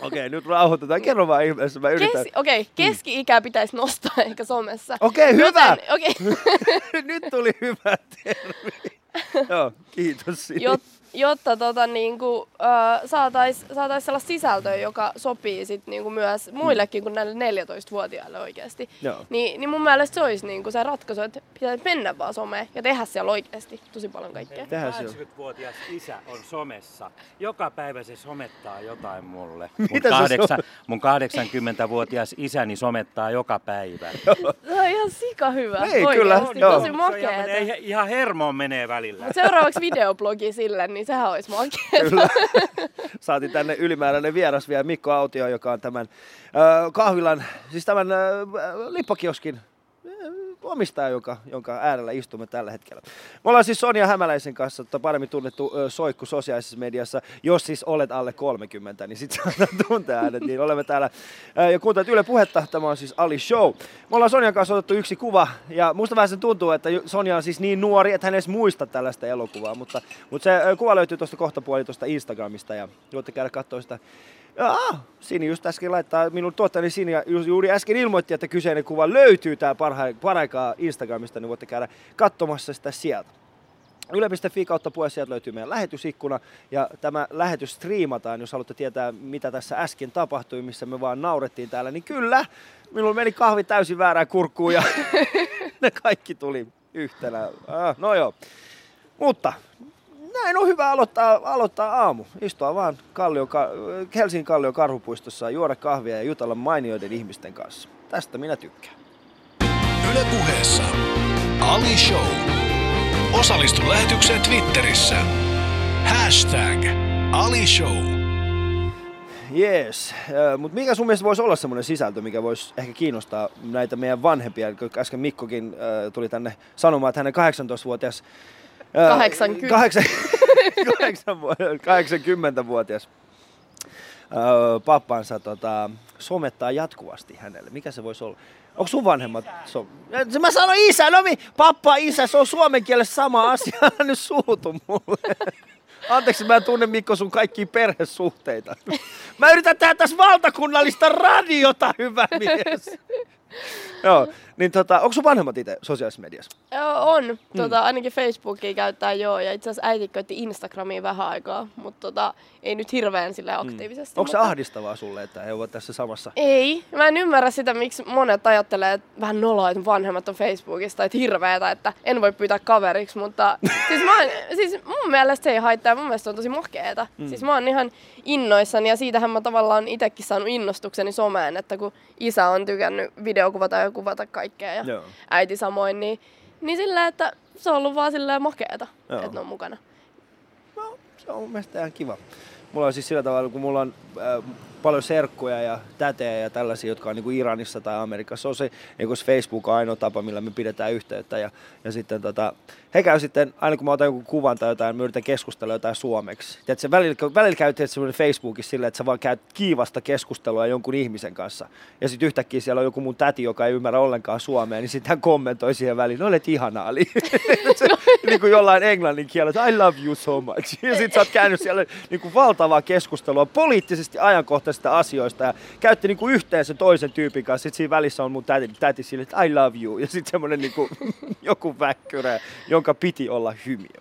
Okei, nyt rauhoitetaan. Kerro vaan ihmeessä, mä yritän. Kes, Okei, okay, keski-ikä pitäisi nostaa ehkä somessa. Okei, hyvä. Joten, okei, nyt tuli hyvä termi. Joo, kiitos siitä. jot, jotta tota, niinku, äh, saatais, saatais sellaista sisältöä, joka sopii sit, niinku, myös muillekin kuin näille 14-vuotiaille oikeasti. Joo. Niin, niin mun mielestä se olisi niinku, se ratkaisu, että pitäisi mennä vaan someen ja tehdä siellä oikeasti tosi paljon kaikkea. Tähän se on. 80-vuotias isä on somessa. Joka päivä se somettaa jotain mulle. Mitä mun, se kahdeksan, mun 80-vuotias isäni somettaa joka päivä. Se on ihan sika hyvä. Ei, oikeasti. kyllä, joo. Tosi Se on ihan, ihan hermoon menee välillä. Mut seuraavaksi videoblogi sille, niin sehän olisi makeeta. Kyllä. Saatiin tänne ylimääräinen vieras vielä Mikko Autio, joka on tämän äh, kahvilan, siis tämän äh, lippakioskin omistaja, joka, jonka äärellä istumme tällä hetkellä. Me ollaan siis Sonja Hämäläisen kanssa, tota paremmin tunnettu soikku sosiaalisessa mediassa. Jos siis olet alle 30, niin sitten saadaan tuntea äänet. Niin olemme täällä ja kuuntelet Yle Puhetta. Tämä on siis Ali Show. Me ollaan Sonjan kanssa otettu yksi kuva ja musta vähän se tuntuu, että Sonja on siis niin nuori, että hän edes muista tällaista elokuvaa. Mutta, mutta se kuva löytyy tuosta kohtapuoli tuosta Instagramista ja voitte käydä katsoa sitä Jaa, Sini just äsken laittaa, minun tuottajani Sini ju- juuri äsken ilmoitti, että kyseinen kuva löytyy tää parha, paraikaa Instagramista, niin voitte käydä katsomassa sitä sieltä. Yle.fi kautta puhe, sieltä löytyy meidän lähetysikkuna ja tämä lähetys striimataan, jos haluatte tietää mitä tässä äsken tapahtui, missä me vaan naurettiin täällä, niin kyllä, minulla meni kahvi täysin väärään kurkkuun ja ne kaikki tuli yhtenä. Ah, no joo, mutta näin on hyvä aloittaa, aloittaa aamu. Istua vaan Kallio, Helsingin Kallion karhupuistossa, juoda kahvia ja jutella mainioiden ihmisten kanssa. Tästä minä tykkään. Yle puheessa Ali Show. Osallistu lähetykseen Twitterissä. Hashtag Ali Show. Jees, mutta mikä sun mielestä voisi olla semmoinen sisältö, mikä voisi ehkä kiinnostaa näitä meidän vanhempia? Äsken Mikkokin äh, tuli tänne sanomaan, että hänen 18-vuotias... Äh, 80. kahdeksan- kahdeksan vu- 80-vuotias äh, pappansa tota, somettaa jatkuvasti hänelle. Mikä se voisi olla? Onko sun vanhemmat? So- mä sanoin isä, no mi, pappa, isä, se on suomen kielessä sama asia, nyt suutu mulle. Anteeksi, mä en tunne Mikko sun kaikkia perhesuhteita. Mä yritän tehdä tässä valtakunnallista radiota, hyvä mies. Joo, niin tota, onko sun vanhemmat itse sosiaalisessa mediassa? Joo, on. Tota, ainakin Facebookia käyttää joo. Ja itse asiassa äiti käytti Instagramia vähän aikaa, mutta tota, ei nyt hirveän sille aktiivisesti. Onko se mutta... ahdistavaa sulle, että he ovat tässä samassa? Ei. Mä en ymmärrä sitä, miksi monet ajattelee, että vähän noloa, että vanhemmat on Facebookista, että hirveetä, että en voi pyytää kaveriksi, mutta siis, mä, oon- siis mun mielestä se ei haittaa, mun mielestä se on tosi makeeta. Mm. Siis mä oon ihan innoissani ja siitähän mä tavallaan itsekin saanut innostukseni someen, että kun isä on tykännyt videokuvata ja kuvata kaikkea ja Joo. äiti samoin, niin, niin sillä, että se on ollut vaan silleen makeeta, Joo. että ne on mukana. No, se on mun mielestä ihan kiva. Mulla on siis sillä tavalla, kun mulla on äh, paljon serkkuja ja tätejä ja tällaisia, jotka on niin Iranissa tai Amerikassa. Se on se, niin kuin se Facebook on ainoa tapa, millä me pidetään yhteyttä. Ja, ja sitten tota, he käy sitten, aina kun mä otan jonkun kuvan tai jotain, mä yritän keskustella jotain suomeksi. Tiedätkö, välillä, välillä tietysti semmoinen Facebookissa silleen, että sä vaan käyt kiivasta keskustelua jonkun ihmisen kanssa. Ja sitten yhtäkkiä siellä on joku mun täti, joka ei ymmärrä ollenkaan suomea, niin sitten hän kommentoi siihen väliin, no olet ihana Ali. Se, niin kuin jollain englannin kielellä, I love you so much. Ja sitten sä oot käynyt siellä niin kuin valtavaa keskustelua poliittisesti ajankohtaisista asioista ja käytti niin kuin yhteen sen toisen tyypin kanssa. Sitten siinä välissä on mun täti, täti sille, että I love you. Ja sitten semmoinen niin kuin, joku väkkyrä, jonka piti olla hymiö.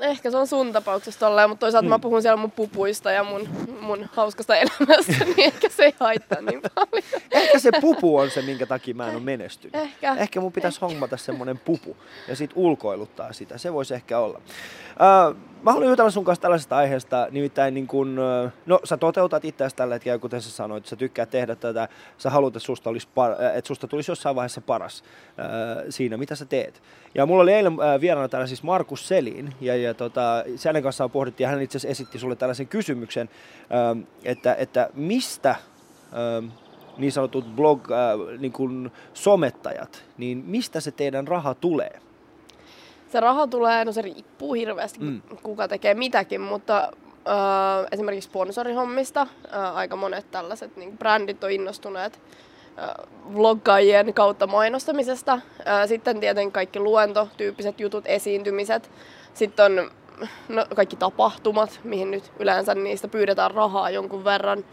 Ehkä se on sun tapauksessa tolleen, mutta toisaalta mm. mä puhun siellä mun pupuista ja mun, mun hauskasta elämästä, niin ehkä se ei haittaa niin paljon. Ehkä se pupu on se, minkä takia mä en ole menestynyt. Ehkä. Ehkä mun pitäisi hommata semmonen pupu ja sit ulkoiluttaa sitä. Se voisi ehkä olla. Uh, mä haluan jutella sun kanssa tällaisesta aiheesta, nimittäin niin kun, no sä toteutat itseäsi tällä hetkellä, kuten sä sanoit, sä tykkää tehdä tätä, sä haluat, että susta, olisi par, äh, että susta tulisi jossain vaiheessa paras uh, siinä, mitä sä teet. Ja mulla oli eilen uh, vieraana täällä siis Markus Selin, ja, ja tota, hänen kanssaan pohdittiin, ja hän itse asiassa esitti sulle tällaisen kysymyksen, uh, että, että mistä uh, niin sanotut blog, äh, niin kuin somettajat, niin mistä se teidän raha tulee? Se raha tulee, no se riippuu hirveästi, Mm. kuka tekee mitäkin, mutta äh, esimerkiksi sponsorihommista äh, aika monet tällaiset niin brändit on innostuneet äh, vloggaajien kautta mainostamisesta. Äh, sitten tietenkin kaikki luentotyyppiset jutut, esiintymiset. Sitten on no, kaikki tapahtumat, mihin nyt yleensä niistä pyydetään rahaa jonkun verran.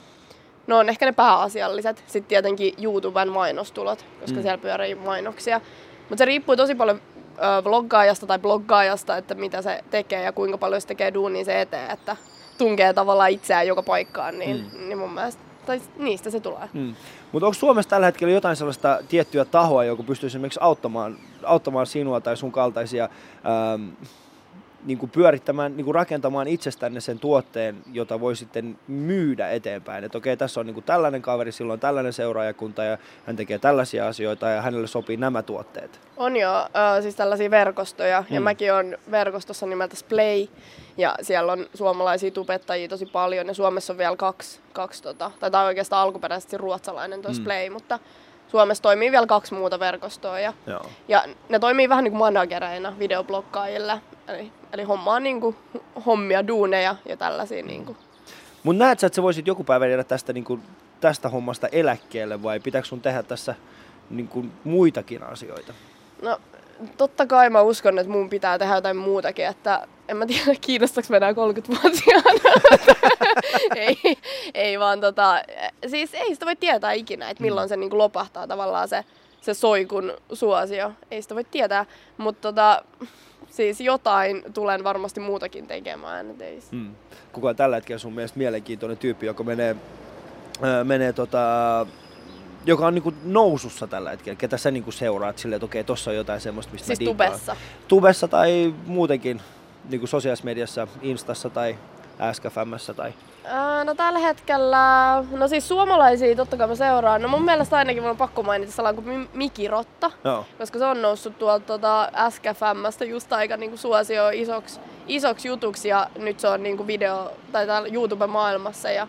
No on ehkä ne pääasialliset. Sitten tietenkin YouTuben mainostulot, koska Mm. siellä pyörii mainoksia. Mutta se riippuu tosi paljon vloggaajasta tai bloggaajasta, että mitä se tekee ja kuinka paljon se tekee duunia se eteen, että tunkee tavallaan itseään joka paikkaan, niin, Mm. mm. niin mun mielestä, tai niistä se tulee. Hmm. Mutta onko Suomessa tällä hetkellä jotain sellaista tiettyä tahoa, joka pystyisi esimerkiksi auttamaan, auttamaan sinua tai sun kaltaisia ähm, niin kuin pyörittämään, niin kuin rakentamaan itsestänne sen tuotteen, jota voi sitten myydä eteenpäin. Että okei, tässä on niin kuin tällainen kaveri, sillä on tällainen seuraajakunta ja hän tekee tällaisia asioita ja hänelle sopii nämä tuotteet. On jo äh, siis tällaisia verkostoja, Mm. ja mäkin olen verkostossa nimeltä Splay, ja siellä on suomalaisia tubettajia tosi paljon, ja Suomessa on vielä kaksi, kaksi tota, tai tämä on oikeastaan alkuperäisesti ruotsalainen tuo Mm. mm. Splay, mutta Suomessa toimii vielä kaksi muuta verkostoa, ja, Joo. ja ne toimii vähän niin kuin managereina videoblokkaajille, eli, eli hommaa niin kuin hommia, duuneja ja tällaisia. Niin kuin. Mutta näet sä, että sä voisit joku päivä jäädä tästä, niin kuin, tästä hommasta eläkkeelle vai pitääkö sun tehdä tässä niin kuin, muitakin asioita? No, totta kai mä uskon, että mun pitää tehdä jotain muutakin, että en mä tiedä, kiinnostaako mä enää 30-vuotiaana. ei, ei vaan tota, siis ei sitä voi tietää ikinä, että milloin se niinku lopahtaa tavallaan se, se soikun suosio. Ei sitä voi tietää, mutta tota, siis jotain tulen varmasti muutakin tekemään. Ei, Hmm. Kuka on tällä hetkellä sun mielestä mielenkiintoinen tyyppi, joka menee, ää, menee tota, joka on niinku nousussa tällä hetkellä, ketä sä niinku seuraat silleen, että okei, tossa on jotain semmoista, mistä siis mä tubessa. Tubessa tai muutenkin niinku sosiaalisessa mediassa, Instassa tai SKFMssä tai... No tällä hetkellä, no siis suomalaisia totta kai mä seuraan. No mun mielestä ainakin mun on pakko mainita sellainen kuin Mi- Miki Rotta, Joo. koska se on noussut tuolta tota SKFMstä just aika niinku suosio isoksi, isoksi jutuksi ja nyt se on niinku video tai täällä YouTube-maailmassa ja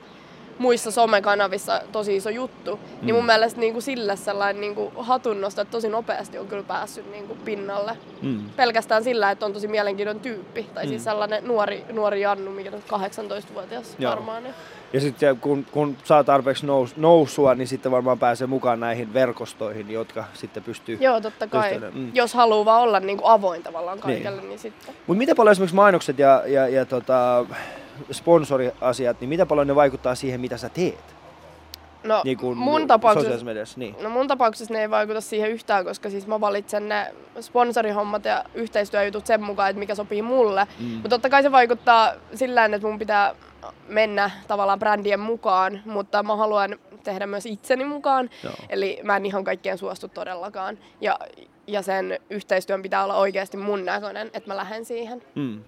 muissa somekanavissa tosi iso juttu. Mm. Niin mun mielestä niinku sille sellainen niinku hatunnosto, että tosi nopeasti on kyllä päässyt niinku pinnalle. Mm. Pelkästään sillä, että on tosi mielenkiintoinen tyyppi. Tai Mm. siis sellainen nuori, nuori Jannu, mikä on 18-vuotias Joo. varmaan. Niin. Ja sitten kun, kun saa tarpeeksi nous, nousua, niin sitten varmaan pääsee mukaan näihin verkostoihin, jotka sitten pystyy... Joo, totta kai. Mm. Jos haluaa vaan olla niinku avoin tavallaan kaikelle, niin, niin sitten. Mutta miten paljon esimerkiksi mainokset ja, ja, ja tota, sponsoriasiat, niin miten paljon ne vaikuttaa siihen, mitä sä teet? No, niin kuin mun tapauksessa, mediassa? Niin. no mun tapauksessa ne ei vaikuta siihen yhtään, koska siis mä valitsen ne sponsorihommat ja yhteistyöjutut sen mukaan, että mikä sopii mulle. Mm. Mutta totta kai se vaikuttaa sillä tavalla, että mun pitää mennä tavallaan brändien mukaan, mutta mä haluan tehdä myös itseni mukaan. Joo. Eli mä en ihan kaikkeen suostu todellakaan. Ja, ja sen yhteistyön pitää olla oikeasti mun näköinen, että mä lähden siihen. Mm.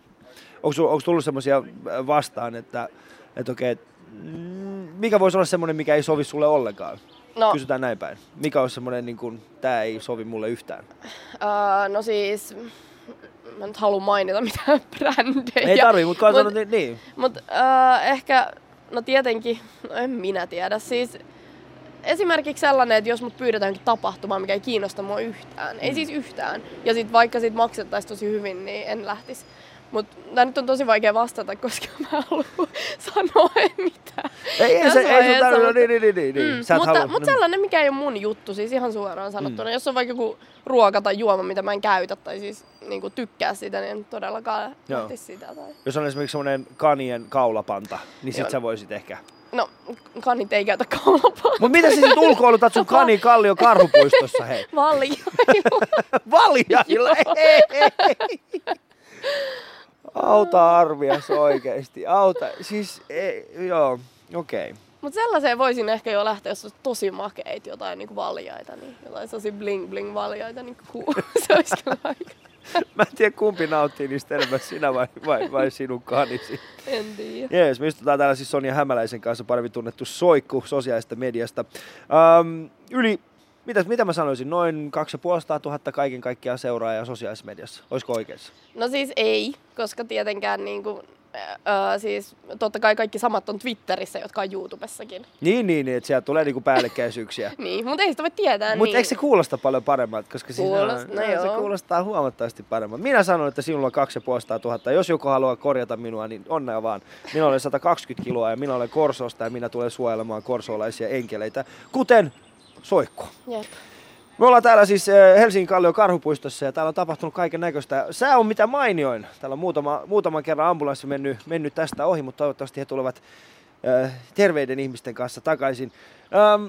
Onko, onko tullut semmoisia vastaan, että, että okei, mm, mikä voisi olla semmoinen, mikä ei sovi sulle ollenkaan? No, Kysytään näin päin. Mikä olisi semmoinen, niin kuin, tämä ei sovi mulle yhtään? uh, no siis, mä nyt haluan mainita mitään brändejä. Ei tarvii, mutta Mut- sanot, niin, niin. Mutta äh, ehkä, no tietenkin, no en minä tiedä. Siis esimerkiksi sellainen, että jos mut pyydetään tapahtumaan, mikä ei kiinnosta mua yhtään. Ei siis yhtään. Ja sit vaikka siitä maksettaisiin tosi hyvin, niin en lähtisi. Mutta tämä nyt on tosi vaikea vastata, koska mä en halua sanoa mitään. Ei, ei, se, ei sun tarvitse, niin, niin, niin, niin, niin. Mm, Sä mutta, halua- mutta sellainen, mikä ei ole mun juttu, siis ihan suoraan sanottuna. Mm. Jos on vaikka joku ruoka tai juoma, mitä mä en käytä tai siis niin tykkää siitä, niin en todellakaan lähtisi sitä. Tai... Jos on esimerkiksi semmoinen kanien kaulapanta, niin sit Joo. sä voisit ehkä. No, kanit ei käytä kaulapaa. Mutta mitä sä sit ulkoilutat sun kani kallio karhupuistossa, hei? Valjailla. Valjailla, ei, ei, ei. Auta arvias oikeesti, auta. Siis, ei, joo, okei. Okay. Mutta sellaiseen voisin ehkä jo lähteä, jos olisi tosi makeit jotain niinku valjaita, niin jotain tosi bling bling valjaita, niin cool. se olisi kyllä aika. Mä en tiedä kumpi nauttii niistä enemmän, sinä vai, vai, vai sinun kanisi. En tiedä. Jees, me istutaan täällä siis Sonja Hämäläisen kanssa, paremmin tunnettu Soikku sosiaalista mediasta. Um, yli, mitä, mitä mä sanoisin, noin 2500 000 kaiken kaikkiaan seuraajaa sosiaalisessa mediassa. Olisiko oikeassa? No siis ei, koska tietenkään niinku, öö, siis totta kai kaikki samat on Twitterissä, jotka on YouTubessakin. Niin, niin, niin että sieltä tulee niinku päällekkäisyyksiä. Niin, mutta ei sitä voi tietää Mutta niin. eikö se kuulosta paljon paremmalta? Koska siinä Kuulost- no no, se joo. kuulostaa huomattavasti paremmalta. Minä sanon, että sinulla on 2500 000. Jos joku haluaa korjata minua, niin onnea vaan. Minä olen 120 kiloa ja minä olen Korsosta ja minä tulen suojelemaan korsolaisia enkeleitä, kuten Soikku. Jep. Me ollaan täällä siis eh, Helsingin Kallion karhupuistossa ja täällä on tapahtunut kaiken näköistä. Sää on mitä mainioin. Täällä on muutama, muutaman kerran ambulanssi mennyt, mennyt tästä ohi, mutta toivottavasti he tulevat äh, terveiden ihmisten kanssa takaisin. Ähm,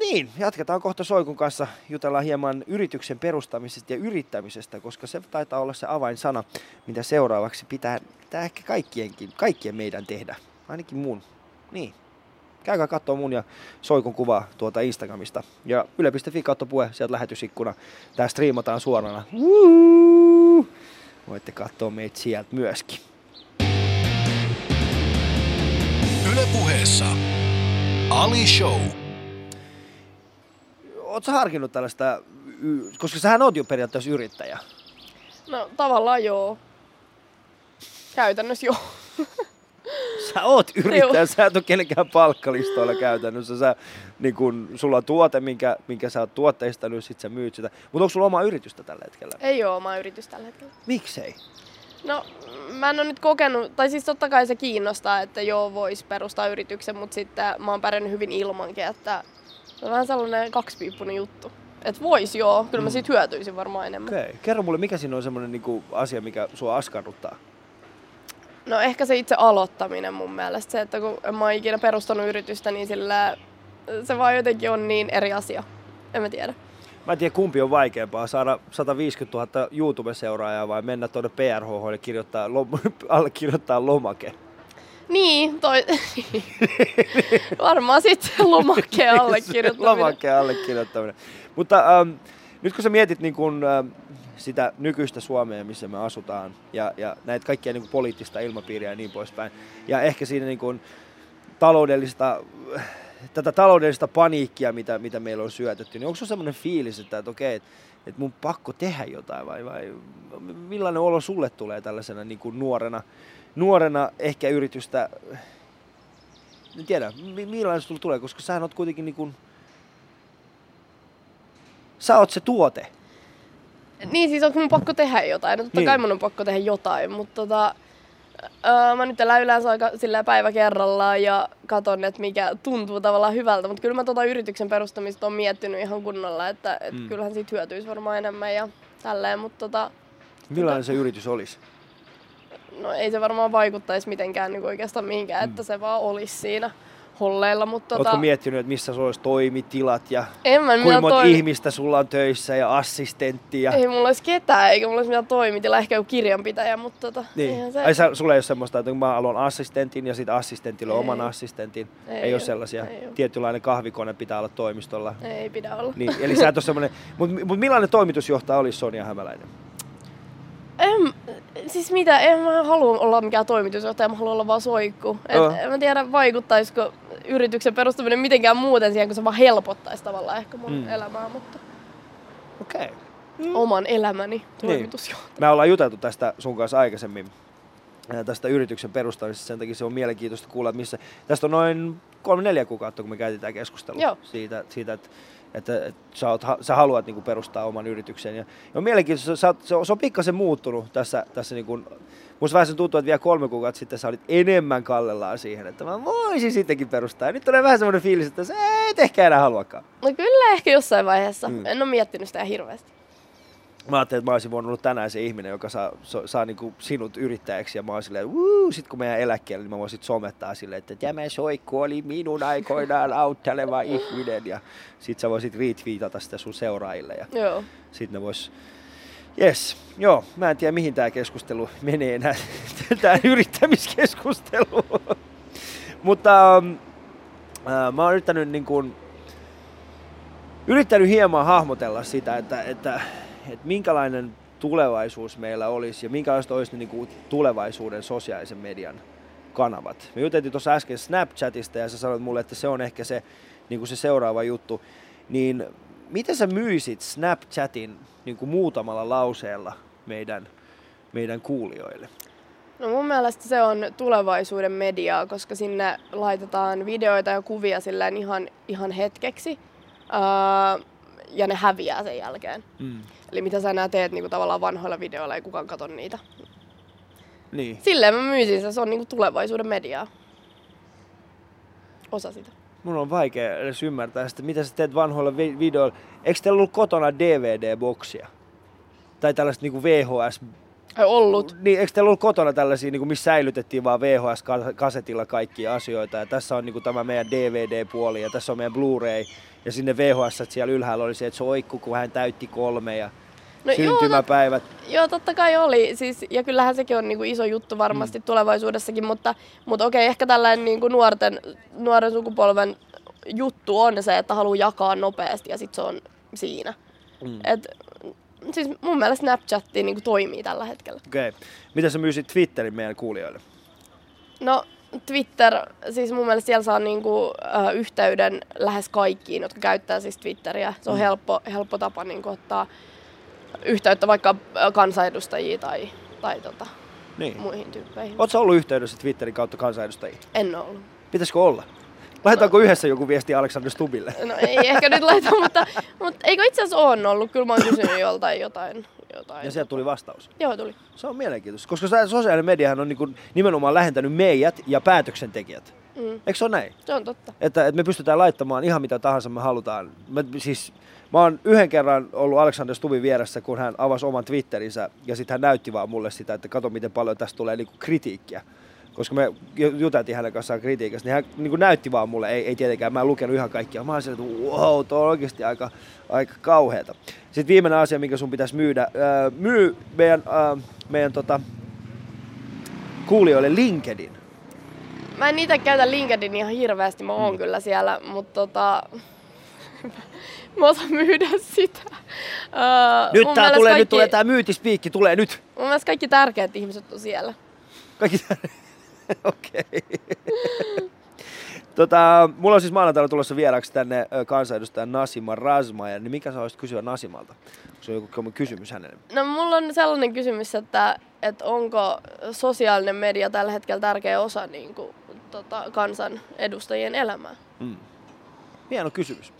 niin, jatketaan kohta Soikun kanssa. Jutellaan hieman yrityksen perustamisesta ja yrittämisestä, koska se taitaa olla se avainsana, mitä seuraavaksi pitää, pitää ehkä kaikkienkin, kaikkien meidän tehdä. Ainakin mun. Niin. Käykää katsoa mun ja Soikun kuvaa tuolta Instagramista. Ja yle.fi kautta puhe, sieltä lähetysikkuna. Tää striimataan suorana. Woo! Voitte katsoa meitä sieltä myöskin. Yle puheessa Ali Show. Oletko harkinnut tällaista, koska sähän oot jo periaatteessa yrittäjä. No tavallaan joo. Käytännössä joo. Sä oot yrittäjä, sä et ole kenenkään palkkalistoilla käytännössä. Sä, niin kun, sulla on tuote, minkä, minkä sä oot tuotteistanut, sit sä myyt sitä. Mutta onko sulla oma yritystä tällä hetkellä? Ei oo oma yritys tällä hetkellä. Miksei? No, mä en ole nyt kokenut, tai siis totta kai se kiinnostaa, että joo, vois perustaa yrityksen, mutta sitten mä oon pärjännyt hyvin ilmankin, että se on vähän sellainen kaksipiippunen juttu. Että vois joo, kyllä mä siitä hyötyisin varmaan enemmän. Okei. Okay. Kerro mulle, mikä siinä on semmoinen niin asia, mikä sua askarruttaa? No ehkä se itse aloittaminen mun mielestä, se, että kun mä oon ikinä perustanut yritystä, niin sillä se vaan jotenkin on niin eri asia. En mä tiedä. Mä en tiedä, kumpi on vaikeampaa, saada 150 000 YouTube-seuraajaa vai mennä tuonne PRH ja kirjoittaa, lom- allekirjoittaa lomake. Niin, toi... varmaan sitten lomakkeen allekirjoittaminen. Lomakkeen allekirjoittaminen. Mutta ähm, nyt kun sä mietit niin kun, sitä nykyistä Suomea, missä me asutaan, ja, ja näitä kaikkia niin poliittista ilmapiiriä ja niin poispäin, ja ehkä siinä niin kun, taloudellista, tätä taloudellista paniikkia, mitä, mitä meillä on syötetty, niin onko se semmoinen fiilis, että, että okei, että, että mun pakko tehdä jotain, vai, vai millainen olo sulle tulee tällaisena niin kuin nuorena, nuorena ehkä yritystä, en tiedä, mi- millainen se sulle tulee, koska sä oot kuitenkin niin kuin, sä oot se tuote. Niin, siis onko mun pakko tehdä jotain? No totta Niin. kai mun on pakko tehdä jotain, mutta tota, öö, mä nyt elän yleensä aika sillä päivä kerrallaan ja katon, että mikä tuntuu tavallaan hyvältä, mutta kyllä mä tota yrityksen perustamista on miettinyt ihan kunnolla, että et Mm. kyllähän siitä hyötyisi varmaan enemmän ja tälleen, mutta tota, Millainen se yritys olisi? no ei se varmaan vaikuttaisi mitenkään niin oikeastaan mihinkään, Mm. että se vaan olisi siinä holleilla, mutta tota, Oletko miettinyt, että missä sulla olisi toimitilat ja en mä kuinka monta toimi- ihmistä sulla on töissä ja assistentti ja... Ei mulla olisi ketään, eikä mulla olisi mitään toimitila, ehkä joku kirjanpitäjä, mutta tota, Niin. se... Ai sä, sulla ei ole semmoista, että mä haluan assistentin ja sitten assistentille Ei. oman assistentin. Ei, Ei ole oo. sellaisia. Ei oo. Tietynlainen kahvikone pitää olla toimistolla. Ei pidä olla. Niin, eli sä et ole semmoinen... Mutta mut millainen toimitusjohtaja olisi Sonja Hämäläinen? En, siis mitä, en mä halua olla mikään toimitusjohtaja, mä haluan olla vaan soikku. Et, Joo. en mä tiedä, vaikuttaisiko yrityksen perustaminen mitenkään muuten siihen, kun se vaan helpottaisi tavallaan ehkä mun Mm. mm. elämää, mutta Okei. Okay. oman elämäni toimitusjohtaja. Me ollaan juteltu tästä sun kanssa aikaisemmin ää, tästä yrityksen perustamisesta, sen takia se on mielenkiintoista kuulla, että missä... Tästä on noin kolme-neljä kuukautta, kun me käytiin tämä keskustelu Joo. siitä, siitä että että, että sä, oot, sä haluat niin kuin perustaa oman yrityksen. Ja, ja on mielenkiintoista, sä, se, on, se on pikkasen muuttunut tässä, tässä niin kuin, musta vähän sen tuntuu, että vielä kolme kuukautta sitten sä olit enemmän kallellaan siihen, että mä voisin sittenkin perustaa. Ja nyt tulee vähän semmoinen fiilis, että sä et ehkä enää haluakaan. No kyllä ehkä jossain vaiheessa. Mm. En ole miettinyt sitä hirveästi. Mä ajattelin, että mä olisin voinut olla tänään se ihminen, joka saa, so, saa niin kuin sinut yrittäjäksi ja mä oon silleen, Wuu! sit kun meidän eläkkeelle, niin mä voisin somettaa silleen, että tämä soikku oli minun aikoinaan autteleva ihminen ja sit sä voisit retweetata sitä sun seuraajille ja Joo. sit ne vois Yes, joo, mä en tiedä mihin tämä keskustelu menee enää, tämä yrittämiskeskustelu. Mutta ähm, äh, mä oon yrittänyt, niin kun, yrittänyt hieman hahmotella sitä, että, että, että minkälainen tulevaisuus meillä olisi ja minkälaiset olisi ne niin kuin tulevaisuuden sosiaalisen median kanavat. Me juteltiin tuossa äsken Snapchatista ja sä sanoit mulle, että se on ehkä se, niin kuin se seuraava juttu. Niin miten sä myisit Snapchatin niin kuin muutamalla lauseella meidän, meidän kuulijoille? No mun mielestä se on tulevaisuuden mediaa, koska sinne laitetaan videoita ja kuvia silleen ihan, ihan hetkeksi. Ää, ja ne häviää sen jälkeen. Mm. Eli mitä sä enää teet niin tavallaan vanhoilla videoilla, ei kukaan katso niitä. Niin. Silleen mä myisin se, se on niin tulevaisuuden mediaa. Osa sitä. Mun on vaikea edes ymmärtää sitä, mitä sä teet vanhoilla vi- videoilla. Eikö teillä ollut kotona DVD-boksia? Tai tällaista niinku VHS... Ai ollut. Niin, eikö teillä ollut kotona tällaisia, niinku, missä säilytettiin vaan VHS-kasetilla kaikkia asioita? Ja tässä on niinku tämä meidän DVD-puoli ja tässä on meidän Blu-ray. Ja sinne VHS että siellä ylhäällä oli se, että soikku, kun hän täytti kolme ja No joo, syntymäpäivät. tot, joo, totta kai oli. Siis, ja kyllähän sekin on niinku iso juttu varmasti mm. tulevaisuudessakin, mutta, mutta okei, ehkä tällainen niinku nuorten, nuoren sukupolven juttu on se, että haluaa jakaa nopeasti ja sitten se on siinä. Mm. Et, siis mun mielestä Snapchatti niinku toimii tällä hetkellä. Okei. Okay. Mitä sä myisit Twitterin meidän kuulijoille? No Twitter, siis mun mielestä siellä saa niinku, äh, yhteyden lähes kaikkiin, jotka käyttää siis Twitteriä. Se on Mm. helppo, helppo tapa niinku, ottaa yhteyttä vaikka kansanedustajiin tai, tai tota, Niin. muihin tyyppeihin. Oletko ollut yhteydessä Twitterin kautta kansanedustajiin? En ole ollut. Pitäisikö olla? Laitetaanko yhdessä joku viesti Alexander Stubille? No ei ehkä nyt laita, mutta, mutta eikö itse asiassa on ollut? Kyllä mä oon kysynyt joltain jotain. Jotain. Ja sieltä tuli vastaus. Joo, tuli. Se on mielenkiintoista, koska sosiaalinen mediahan on niin kuin nimenomaan lähentänyt meidät ja päätöksentekijät. Mm. Eikö se ole näin? Se on totta. Että, että me pystytään laittamaan ihan mitä tahansa me halutaan. Mä, siis, mä oon yhden kerran ollut Alexander Stubin vieressä, kun hän avasi oman Twitterinsä ja sitten hän näytti vaan mulle sitä, että kato miten paljon tästä tulee niinku kritiikkiä. Koska me ju- juteltiin hänen kanssaan kritiikistä, niin hän niin näytti vaan mulle, ei, ei tietenkään, mä en lukenut ihan kaikkia. Mä olin että wow, tuo on oikeasti aika, aika kauheata. Sitten viimeinen asia, minkä sun pitäisi myydä, öö, myy meidän, öö, meidän tota, kuulijoille LinkedIn. Mä en itse käytä LinkedIn ihan hirveästi, mä oon Mm. kyllä siellä, mutta tota... mä osaan myydä sitä. Öö, Nyt tää tulee, kaikki, nyt tulee tää myytispiikki, tulee nyt. Mun mielestä kaikki tärkeät ihmiset on siellä. Kaikki Okei. tota, mulla on siis maanantaina tulossa vieraaksi tänne ö, kansanedustaja Nasima Razmaja, niin mikä sä olisit kysyä Nasimalta? Se joku kysymys hänelle? No mulla on sellainen kysymys, että, että onko sosiaalinen media tällä hetkellä tärkeä osa niin kuin, tota, kansan edustajien elämää? Mm. Hieno kysymys.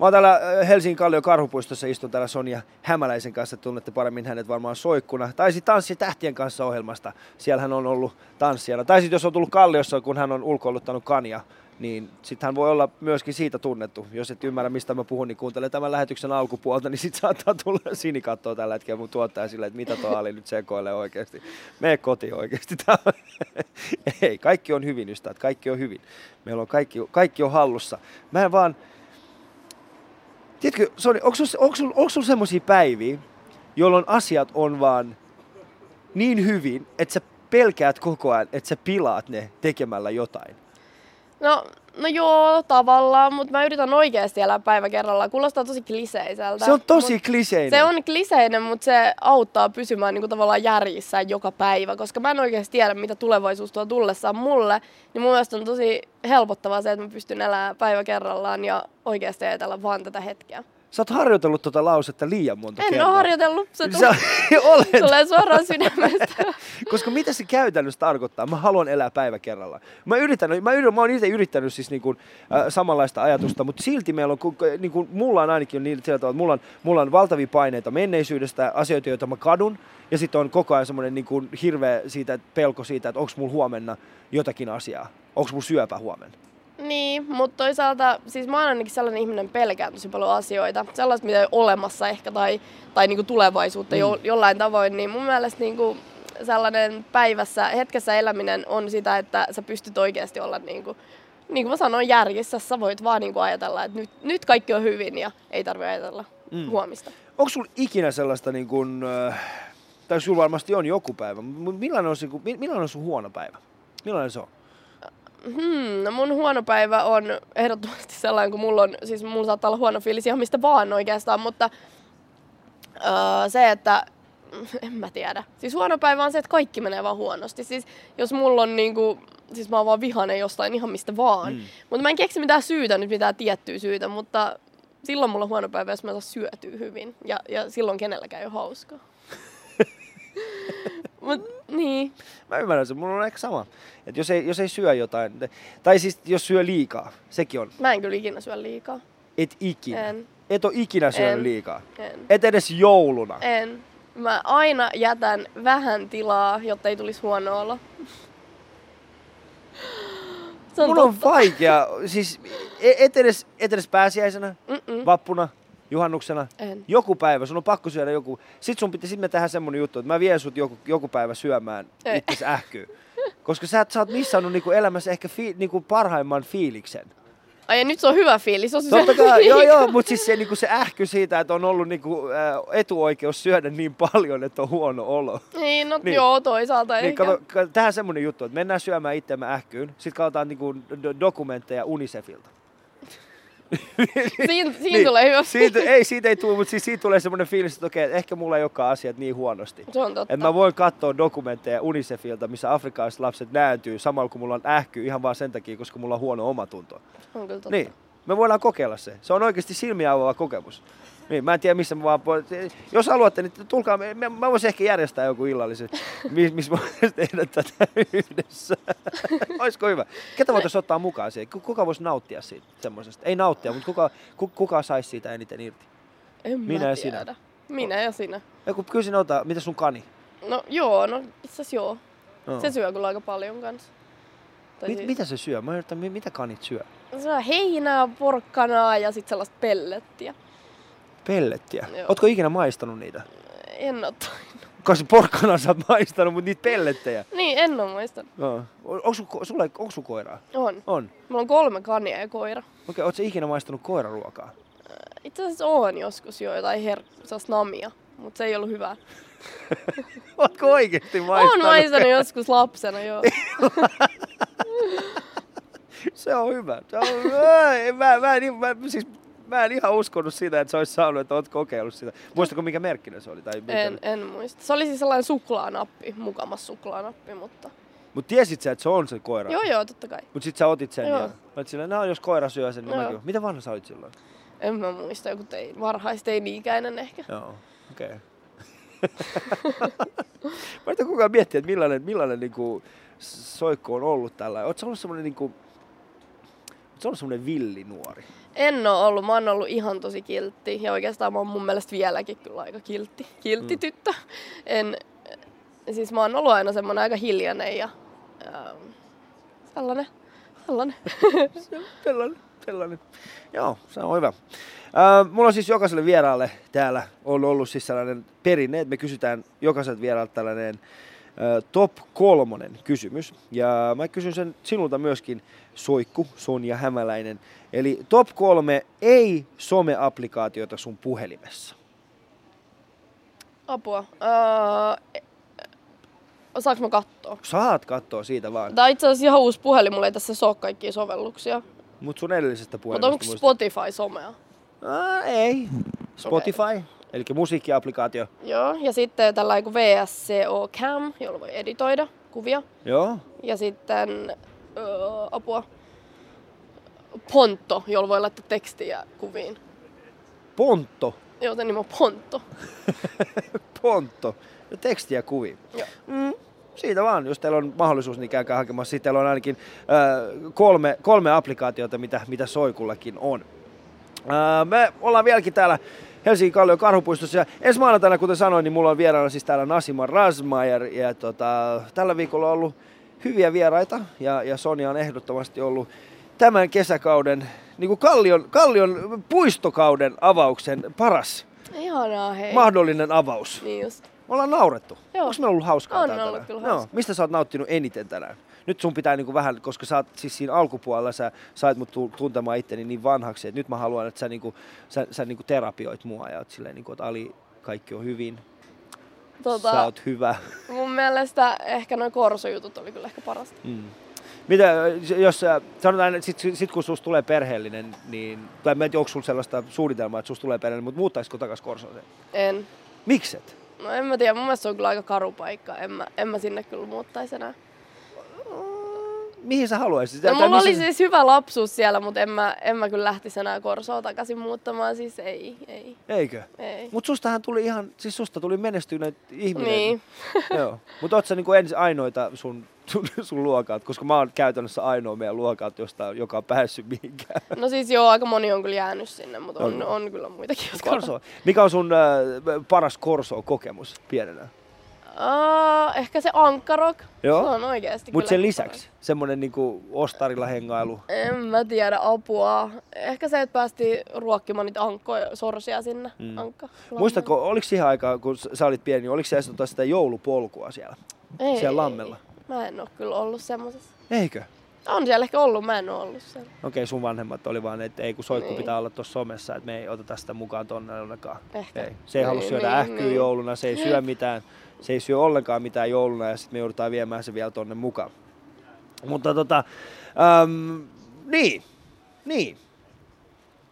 Mä oon täällä ö, Helsingin Kallion Karhupuistossa, istun täällä Sonja Hämäläisen kanssa, tunnette paremmin hänet varmaan soikkuna. Tai sitten Tanssi tähtien kanssa ohjelmasta, siellä hän on ollut tanssijana. Tai sitten jos on tullut Kalliossa, kun hän on ulkoiluttanut Kania, niin sitten hän voi olla myöskin siitä tunnettu. Jos et ymmärrä, mistä mä puhun, niin kuuntele tämän lähetyksen alkupuolta, niin sitten saattaa tulla sinikattoa tällä hetkellä mun tuottaja silleen, että mitä tuo Ali nyt sekoilee oikeasti. Mene kotiin oikeasti. On- Ei, kaikki on hyvin, ystävät, kaikki on hyvin. Meillä on kaikki, kaikki on hallussa. Mä en vaan... Tiedätkö, Soni, onko sulla, onko sulla, onko sulla semmoisia päiviä, jolloin asiat on vaan niin hyvin, että sä pelkäät koko ajan, että sä pilaat ne tekemällä jotain? No, no joo, tavallaan, mutta mä yritän oikeasti elää päivä kerrallaan. Kuulostaa tosi kliseiseltä. Se on tosi mut kliseinen. Se on kliseinen, mutta se auttaa pysymään niin kuin tavallaan järjissä joka päivä, koska mä en oikeasti tiedä, mitä tulevaisuus tuo tullessaan mulle. Niin mun mielestä on tosi helpottavaa se, että mä pystyn elämään päivä kerrallaan ja oikeasti ajatella vaan tätä hetkeä. Sä oot harjoitellut tuota lausetta liian monta En kertaa. ole harjoitellut, se Sä tulee, olet, tulee suoraan sydämestä. koska mitä se käytännössä tarkoittaa? Mä haluan elää päivä kerrallaan. Mä, yritän, mä, yritän, mä oon itse yrittänyt siis niin kuin, äh, samanlaista ajatusta, mutta silti meillä on, niin kuin, mulla on ainakin niin sillä tavalla, että mulla on, mulla on valtavia paineita menneisyydestä, asioita, joita mä kadun, ja sitten on koko ajan semmoinen niin kuin, hirveä siitä, pelko siitä, että onko mulla huomenna jotakin asiaa, onko mulla syöpä huomenna. Niin, mutta toisaalta, siis mä oon ainakin sellainen ihminen pelkään tosi paljon asioita. Sellaista, mitä ei ole olemassa ehkä tai, tai niinku tulevaisuutta Mm. jo, jollain tavoin, niin mun mielestä niinku sellainen päivässä, hetkessä eläminen on sitä, että sä pystyt oikeasti olla niinku, niin kuin mä sanoin, järjissä. Sä voit vaan niinku ajatella, että nyt, nyt kaikki on hyvin ja ei tarvitse ajatella Mm. huomista. Onko sulla ikinä sellaista, niin kuin, äh, tai sulla varmasti on joku päivä, mutta millainen on, mi- millainen on sun huono päivä? Millainen se on? Hmm, no mun huono päivä on ehdottomasti sellainen, kun mulla on, siis mulla saattaa olla huono fiilis ihan mistä vaan oikeastaan, mutta öö, se, että en mä tiedä. Siis huono päivä on se, että kaikki menee vaan huonosti. Siis jos mulla on niinku, siis mä oon vaan vihainen jostain ihan mistä vaan. Mm. Mutta mä en keksi mitään syytä nyt, mitään tiettyä syytä, mutta silloin mulla on huono päivä, jos mä en saa syötyä hyvin. Ja, ja silloin kenelläkään ei ole hauskaa. Mut niin. Mä ymmärrän sen, mulla on ehkä sama. Et jos, ei, jos ei syö jotain, tai siis jos syö liikaa, sekin on. Mä en kyllä ikinä syö liikaa. Et ikinä. En. Et ole ikinä syönyt En. liikaa. En. Et edes jouluna. En. Mä aina jätän vähän tilaa, jotta ei tulisi huono olo. Se on Mun on totta. vaikea, siis e- et edes, et edes pääsiäisenä, Mm-mm. vappuna, juhannuksena, En. joku päivä, sun on pakko syödä joku. Sit sun pitää, sit me tehdään semmonen juttu, että mä vien sut joku, joku päivä syömään Ei. itses ähkyy. Koska sä, sä oot missannut niinku elämässä ehkä fi, niinku parhaimman fiiliksen. Ai ja nyt se on hyvä fiilis. On Totta se- kai, joo joo, mutta siis se, niinku se ähky siitä, että on ollut niinku, ä, etuoikeus syödä niin paljon, että on huono olo. Niin, no Niin. joo, toisaalta Niin, ehkä. kato, kato, tähän semmonen juttu, että mennään syömään itseämme ähkyyn, sitten katsotaan niinku do- dokumentteja Unicefilta. Siin, siinä tulee hyvä siitä, ei, siitä ei tule, mutta siis siitä tulee semmoinen fiilis, että okei, ehkä mulla ei olekaan asiat niin huonosti. Se on totta. Et mä voin katsoa dokumentteja Unicefilta, missä afrikkalaiset lapset nääntyy samalla kun mulla on ähky ihan vaan sen takia, koska mulla on huono omatunto. on kyllä totta. Niin, me voidaan kokeilla se. Se on oikeasti silmiä avaava kokemus. Niin, mä en tiedä missä mä vaan... Jos haluatte, niin tulkaa. Mä, mä voisin ehkä järjestää joku illallisen, missä mis voisin tehdä tätä yhdessä. Olisiko hyvä? Ketä voitaisiin ottaa mukaan siihen? Ku- Kuka voisi nauttia siitä semmoisesta? Ei nauttia, mutta kuka, ku, kuka saisi siitä eniten irti? En Minä mä ja sinä. tiedä. Minä ja sinä. Joku kysin ota, mitä sun kani? No joo, no itse asiassa joo. No. Se syö kyllä aika paljon kanssa. Tai Mit, siis, mitä se syö? Mä yritän, mi- mitä kanit syö? Se syö heinää, porkkanaa ja sitten sellaista pellettiä. Pellettiä. Joo. Ootko ikinä maistanut niitä? En oo tainnut. Koska porkkana sä oot maistanut, mutta niitä pellettejä. Niin, en oo muistanut. No. Onko sulla, onko sun koiraa? On. On. Mulla on kolme kania ja koira. Okei, ootko sä ikinä maistanut koiraruokaa? Itse asiassa on joskus jo jotain her... namia, mutta se ei ollut hyvää. Ootko oikeesti maistanut? Oon maistanut joskus lapsena, joo. Se on hyvä. Se on, mä, mä, en, mä, siis, mä en ihan uskonut sitä, että sä olisit saanut, että oot kokeillut sitä. Muistatko mikä merkkinen se oli? Tai mikä En, en muista. Se oli siis sellainen suklaanappi, mukamas suklaanappi, mutta... Mut tiesit sä, että se on se koira? Joo, joo, totta kai. Mut sit sä otit sen Joo. ja olit silleen, no jos koira syö sen, niin Joo. mäkin. Mitä vanha sä olit silloin? En mä muista, joku tein, varhaisteini-ikäinen ehkä. Joo, okei. Okay. Mä koko ajan miettiä, että millainen, millainen niinku soikko on ollut tällä. Sä ollut semmonen niinku, oot sä ollut semmonen villinuori? En oo ollut, mä oon ollut ihan tosi kiltti ja oikeastaan mä oon mun mielestä vieläkin kyllä aika kiltti, kiltti Mm. tyttö. En, siis mä oon ollut aina semmonen aika hiljainen ja ähm, sellainen Sellainen. sellainen, sellainen. Joo, se on hyvä. Uh, mulla on siis jokaiselle vieraalle täällä on ollut siis sellainen perinne, että me kysytään jokaiselta vieraalta tällainen uh, top kolmonen kysymys. Ja mä kysyn sen sinulta myöskin, Soikku, Sonja Hämäläinen. Eli top kolme ei some-applikaatiota sun puhelimessa. Apua. Öö, saanko mä katsoa? Saat katsoa siitä vaan. Tää itse asiassa ihan uusi puhelin, mulla ei tässä ole kaikkia sovelluksia. Mut sun edellisestä Mutta puhelimesta onko muistat- Spotify somea? Ah, ei. Spotify, eli musiikkiaplikaatio. Joo, ja sitten tällainen kuin VSCO Cam, jolla voi editoida kuvia. Joo. Ja sitten öö, apua. Ponto, jolla voi laittaa tekstiä kuviin. Pontto. Joo, sen nimi on Ponto. Pontto. Ja tekstiä kuviin. Joo. Mm, siitä vaan, jos teillä on mahdollisuus, niin käykää hakemassa. Sitten teillä on ainakin äh, kolme, kolme applikaatiota, mitä, mitä Soikullakin on. Äh, me ollaan vieläkin täällä Helsingin Kallion karhupuistossa. Ja ensi maanantaina, kuten sanoin, niin mulla on vieraana siis täällä Nasima Rasmayer. Ja tota, tällä viikolla on ollut hyviä vieraita. Ja, ja Sonja on ehdottomasti ollut tämän kesäkauden, niin kuin Kallion, Kallion puistokauden avauksen paras Ihanaa, hei. mahdollinen avaus. Niin just. Me ollaan naurettu. Joo. Onko meillä ollut hauskaa On täällä ollut tänään? kyllä Joo. Mistä sä oot nauttinut eniten tänään? Nyt sun pitää niinku vähän, koska sä oot siis siinä alkupuolella, sä sait mut tu- tuntemaan itteni niin vanhaksi, että nyt mä haluan, että sä, niinku, sä, sä niinku terapioit mua ja oot silleen, niinku, että Ali, kaikki on hyvin, Tota, sä oot hyvä. Mun mielestä ehkä noin korsojutut oli kyllä ehkä parasta. Mm. Mitä, jos sä- sanotaan, että sit, sit kun susta tulee perheellinen, niin, tai mä en tiedä, onko sulla sellaista suunnitelmaa, että susta tulee perheellinen, mutta muuttaisiko takas Korsooseen? En. Mikset? No en mä tiedä, mun mielestä se on kyllä aika karu paikka. En mä, en mä sinne kyllä muuttaisi enää. Mihin sä haluaisit? No mulla missä oli siis hyvä lapsuus siellä, mutta en mä, en mä kyllä lähtisi enää Korsoa takaisin muuttamaan. Siis ei, ei, Eikö? ei. Mutta sustahan tuli ihan, siis susta tuli menestynyt ihminen. Niin. Joo. Mutta oot sä niinku ensi ainoita sun, sun, sun luokalta, koska mä oon käytännössä ainoa meidän luokalta, josta, joka on päässyt mihinkään. No siis joo, aika moni on kyllä jäänyt sinne, mutta on, On. on kyllä muitakin. Korso. Mikä on sun äh, paras Korso-kokemus pienenä? Aa, ehkä se Ankarok. Joo. Se on oikeesti Mutta sen lisäksi semmonen niinku ostarilla hengailu. En mä tiedä apua. Ehkä se, että päästiin ruokkimaan niitä ankkoja, sorsia sinne. Mm. Ankka. Muistatko, oliko siihen aikaan, kun sä olit pieni, niin oliko siellä tota sitä joulupolkua siellä? Ei, siellä lammella? Mä en oo kyllä ollut semmosessa. Eikö? On siellä ehkä ollut, mä en oo ollut siellä. Okei, sun vanhemmat oli vaan, että ei kun soikku Niin. pitää olla tuossa somessa, että me ei oteta sitä mukaan tonne ollenkaan. Ehkä. Ei. Se ei halua Niin, syödä niin, ähkyä niin. jouluna, se ei syö mitään, se ei syö ollenkaan mitään jouluna ja sitten me joudutaan viemään se vielä tonne mukaan. Mutta tota, äm, niin, niin.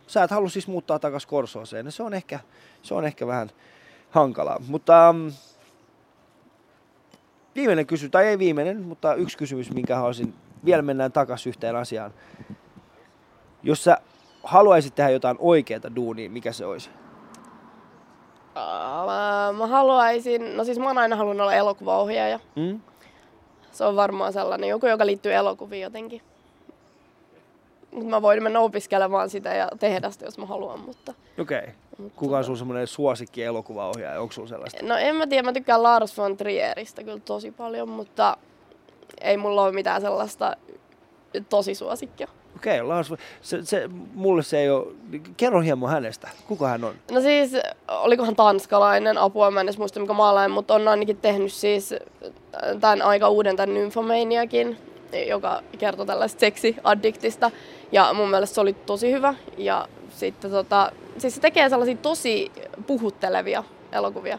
Sä et halua siis muuttaa takas Korsooseen, se on ehkä, se on ehkä vähän hankalaa. Mutta äm, viimeinen kysymys, tai ei viimeinen, mutta yksi kysymys, minkä haluaisin, vielä mennään takaisin yhteen asiaan. Jos sä haluaisit tehdä jotain oikeaa duunia, mikä se olisi? Mä haluaisin, no siis mä oon aina halunnut olla elokuvaohjaaja. Mm? Se on varmaan sellainen joku, joka liittyy elokuviin jotenkin. Mutta mä voin mennä opiskelemaan sitä ja tehdä sitä, jos mä haluan, mutta... Okei. Okay. mutta Kuka on sun semmoinen suosikki elokuvaohjaaja? Onko sulla sellaista? No en mä tiedä, mä tykkään Lars von Trieristä kyllä tosi paljon, mutta ei mulla ole mitään sellaista tosi suosikkia. Okei, okay, Lars, se, se, mulle se ei ole... Kerro hieman hänestä. Kuka hän on? No siis, olikohan tanskalainen, apua mä en edes muista mikä maalainen, mutta on ainakin tehnyt siis tämän aika uuden tämän Nymphomaniakin, joka kertoo tällaista seksiaddiktista. Ja mun mielestä se oli tosi hyvä. Ja sitten tota, siis se tekee sellaisia tosi puhuttelevia elokuvia.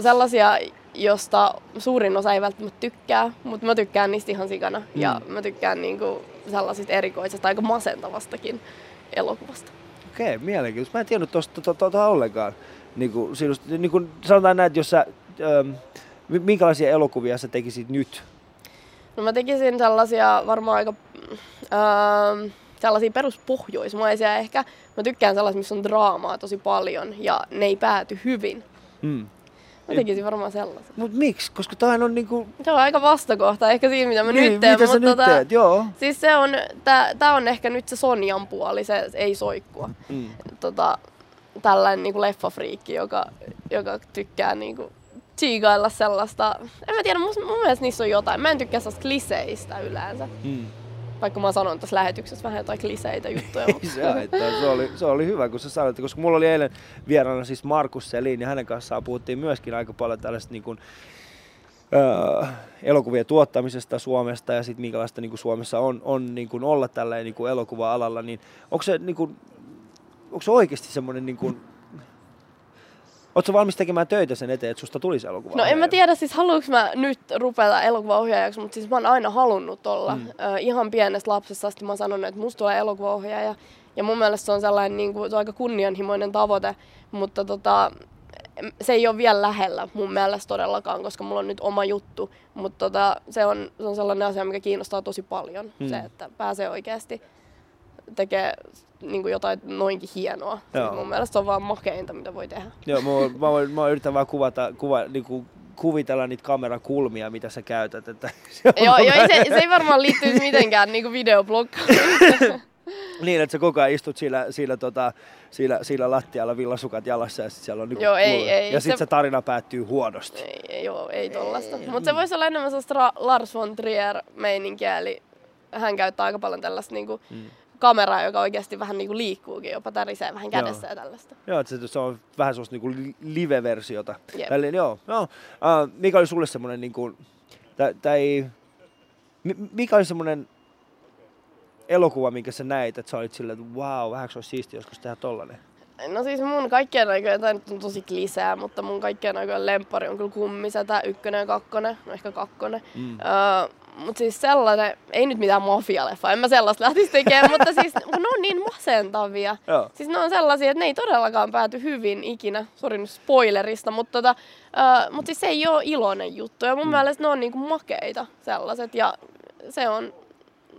Sellaisia, josta suurin osa ei välttämättä tykkää, mutta mä tykkään niistä ihan sikana. Mm. Ja mä tykkään niinku sellaisista erikoisesta, aika masentavastakin elokuvasta. Okei, okay, mielenkiintoista. Mä en tiennyt tosta to, to, to, ollenkaan. Niin kuin, sinusta, niin kuin sanotaan näin, että jos sä... Ähm, mi- minkälaisia elokuvia sä tekisit nyt? No mä tekisin sellaisia varmaan aika ähm, sellaisia peruspohjoismaisia ehkä. Mä tykkään sellaisia, missä on draamaa tosi paljon ja ne ei pääty hyvin. Mm. Mä tekisin varmaan sellaisen. Mut miksi? Koska toihan on niinku... Se on aika vastakohta ehkä siinä, mitä mä niin, nyt teen. mitä sä mutta nyt tota, teet? Joo. Siis se on, tää, tää on ehkä nyt se Sonjan puoli, se ei soikkua. Mm. Tota, tällainen niinku leffafriikki, joka, joka tykkää niinku tsiigailla sellaista, en mä tiedä, mun, mun mielestä niissä on jotain. Mä en tykkää sellaista kliseistä yleensä. Mm. Vaikka mä sanon tässä lähetyksessä vähän jotain kliseitä juttuja. Ei se haittaa. Se oli, se oli hyvä, kun sä sanoit, koska mulla oli eilen vieraana siis Markus Selin ja hänen kanssaan puhuttiin myöskin aika paljon tällaista niin kuin, öö, elokuvien tuottamisesta Suomesta ja sitten minkälaista niin kuin Suomessa on, on niin kuin olla tällä niin elokuva-alalla, niin onko se, niin kuin, onko se oikeasti semmoinen niin kuin, Oletko valmis tekemään töitä sen eteen, että susta tulisi elokuva? No en mä tiedä siis haluanko mä nyt rupeta elokuvaohjaajaksi, mutta siis mä oon aina halunnut olla. Mm. Ö, ihan pienestä lapsesta asti mä oon sanonut, että musta tulee elokuvaohjaaja. Ja mun mielestä se on sellainen niin kuin, se on aika kunnianhimoinen tavoite, mutta tota, se ei ole vielä lähellä mun mielestä todellakaan, koska mulla on nyt oma juttu. Mutta tota, se, on, se on sellainen asia, mikä kiinnostaa tosi paljon. Mm. Se, että pääsee oikeasti tekee niin kuin jotain noinkin hienoa. Siis mun mielestä se on vaan makeinta, mitä voi tehdä. Joo, mä, mä, mä, mä yritän vaan kuvata, kuva, niin kuin kuvitella niitä kamerakulmia, mitä sä käytät. Että se joo, joo se, se, ei varmaan liittyisi mitenkään niin videobloggaan. niin, että sä koko ajan istut siinä, siinä, tota, siinä, siinä lattialla villasukat jalassa ja sit siellä on niinku Joo, ei, ei, Ja sitten se... se tarina päättyy huonosti. Ei, ei, joo, ei tollasta. Mutta se voisi olla enemmän sellaista Lars von Trier meininkiä, eli hän käyttää aika paljon tällaista niinku, mm kameraa, joka oikeasti vähän niin kuin liikkuukin, jopa tärisee vähän kädessä joo. ja tällaista. Joo, että se, se on vähän sellaista niin live-versiota. Eli, joo, joo. Uh, mikä oli sulle semmoinen, niin kuin, tai, mikä oli semmoinen elokuva, minkä sä näit, että sä olit silleen, että wow, vähän olisi siistiä joskus tehdä tollanen? No siis mun kaikkien aikojen, tämä nyt on tosi klisää, mutta mun kaikkien aikojen lempari on kyllä kummisetä, ykkönen ja kakkonen, no ehkä kakkonen. Mm. Uh, mutta siis sellainen, ei nyt mitään mafialeffa, en mä sellaista lähtisi tekemään, mutta siis ne on niin masentavia. Joo. Siis ne on sellaisia, että ne ei todellakaan pääty hyvin ikinä, sori nyt spoilerista, mutta tota, uh, mut siis se ei ole iloinen juttu. Ja mun mm. mielestä ne on niinku makeita sellaiset ja se on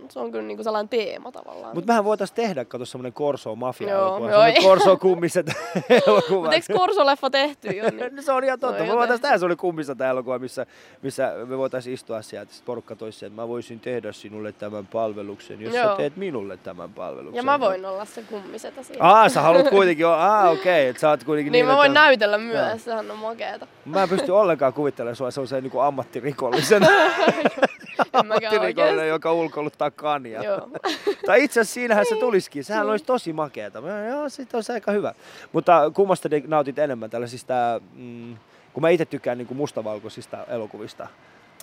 se on kyllä niinku sellainen teema tavallaan. Mutta mehän voitaisiin tehdä, kato semmoinen Korso mafia elokuva. Korso kummiset elokuva. Mutta eikö Korso-leffa tehty jo? Niin? no, se on ihan totta. No, me voitaisiin tehdä semmoinen kummiset elokuva, missä, missä me voitaisiin istua sieltä, että porukka toisi että mä voisin tehdä sinulle tämän palveluksen, jos joo. sä teet minulle tämän palveluksen. Ja mä voin olla se kummisetä siinä. Aa, sä haluat kuitenkin olla, aa okei, okay, sä oot kuitenkin niin. Niin mä voin että... näytellä myös, sehän on makeeta. Mä en pysty ollenkaan kuvittelemaan sua sellaisen niin ammattirikollisen. Ammattirikollinen, joka ulkoiluttaa kania. Joo. tai itse asiassa siinähän se niin. tulisikin. Sehän niin. olisi tosi makeeta. Joo, sit olisi aika hyvä. Mutta kummasta nautit enemmän tällaisista, mm, kun mä itse tykkään niin kuin mustavalkoisista elokuvista.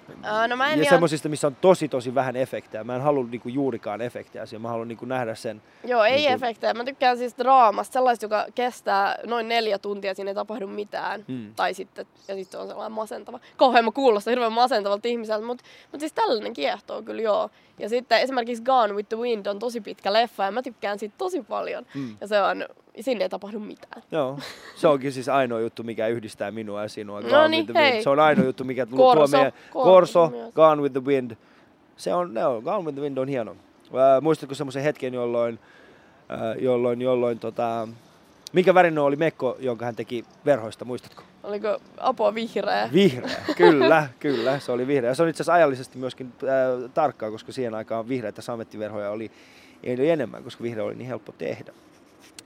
Uh, no mä en ja ihan... semmoisista, missä on tosi tosi vähän efektejä. Mä en halua niinku juurikaan efektejä siihen. Mä haluan niinku nähdä sen. Joo, ei niinku... efektejä. Mä tykkään siis draamasta, sellaista, joka kestää noin neljä tuntia, siinä ei tapahdu mitään. Hmm. Tai sitten, ja sitten on sellainen masentava. Kauhean mä kuulostan hirveän masentavalta ihmiseltä, mutta mut siis tällainen kiehtoo kyllä joo. Ja sitten esimerkiksi Gone with the Wind on tosi pitkä leffa ja mä tykkään siitä tosi paljon. Hmm. Ja se on sinne ei tapahdu mitään. Joo, se onkin siis ainoa juttu, mikä yhdistää minua ja sinua. No niin, hei. Se on ainoa juttu, mikä Korso, tuo meidän Corso, Gone with the Wind. Se on, no, Gone with the Wind on hieno. Äh, muistatko semmoisen hetken, jolloin, äh, jolloin, jolloin tota, mikä värinen oli mekko, jonka hän teki verhoista, muistatko? Oliko apua vihreä? Vihreä, kyllä, kyllä, se oli vihreä. Se on itse asiassa ajallisesti myöskin äh, tarkkaa, koska siihen aikaan vihreitä samettiverhoja oli, oli enemmän, koska vihreä oli niin helppo tehdä.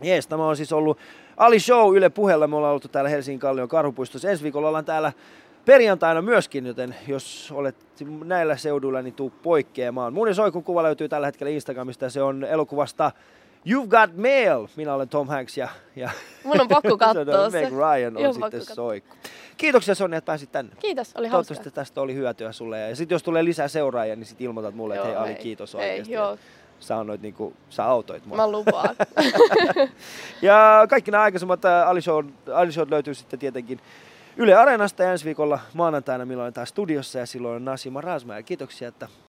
Jees, tämä on siis ollut Ali Show Yle puheella. Me ollaan oltu täällä Helsingin Kallion karhupuistossa. Ensi viikolla ollaan täällä perjantaina myöskin, joten jos olet näillä seuduilla, niin tuu poikkeamaan. Mun Soikun kuva löytyy tällä hetkellä Instagramista. Se on elokuvasta You've Got Mail. Minä olen Tom Hanks ja... ja Mun on pakko katsoa se. Meg Ryan on Joo, sitten Soikku. Kiitoksia Sonja, että pääsit tänne. Kiitos, oli Toivottavasti hauskaa. tästä oli hyötyä sulle. Ja sitten jos tulee lisää seuraajia, niin sitten ilmoitat mulle, että hei Ali, kiitos oikeasti. Ei, joo sä, annoit, niin kuin, sä autoit mua. Mä lupaan. ja kaikki nämä aikaisemmat Ali Show, Ali Show löytyy sitten tietenkin Yle Areenasta ensi viikolla maanantaina, milloin taas studiossa ja silloin on Nasima Rasma. Ja kiitoksia, että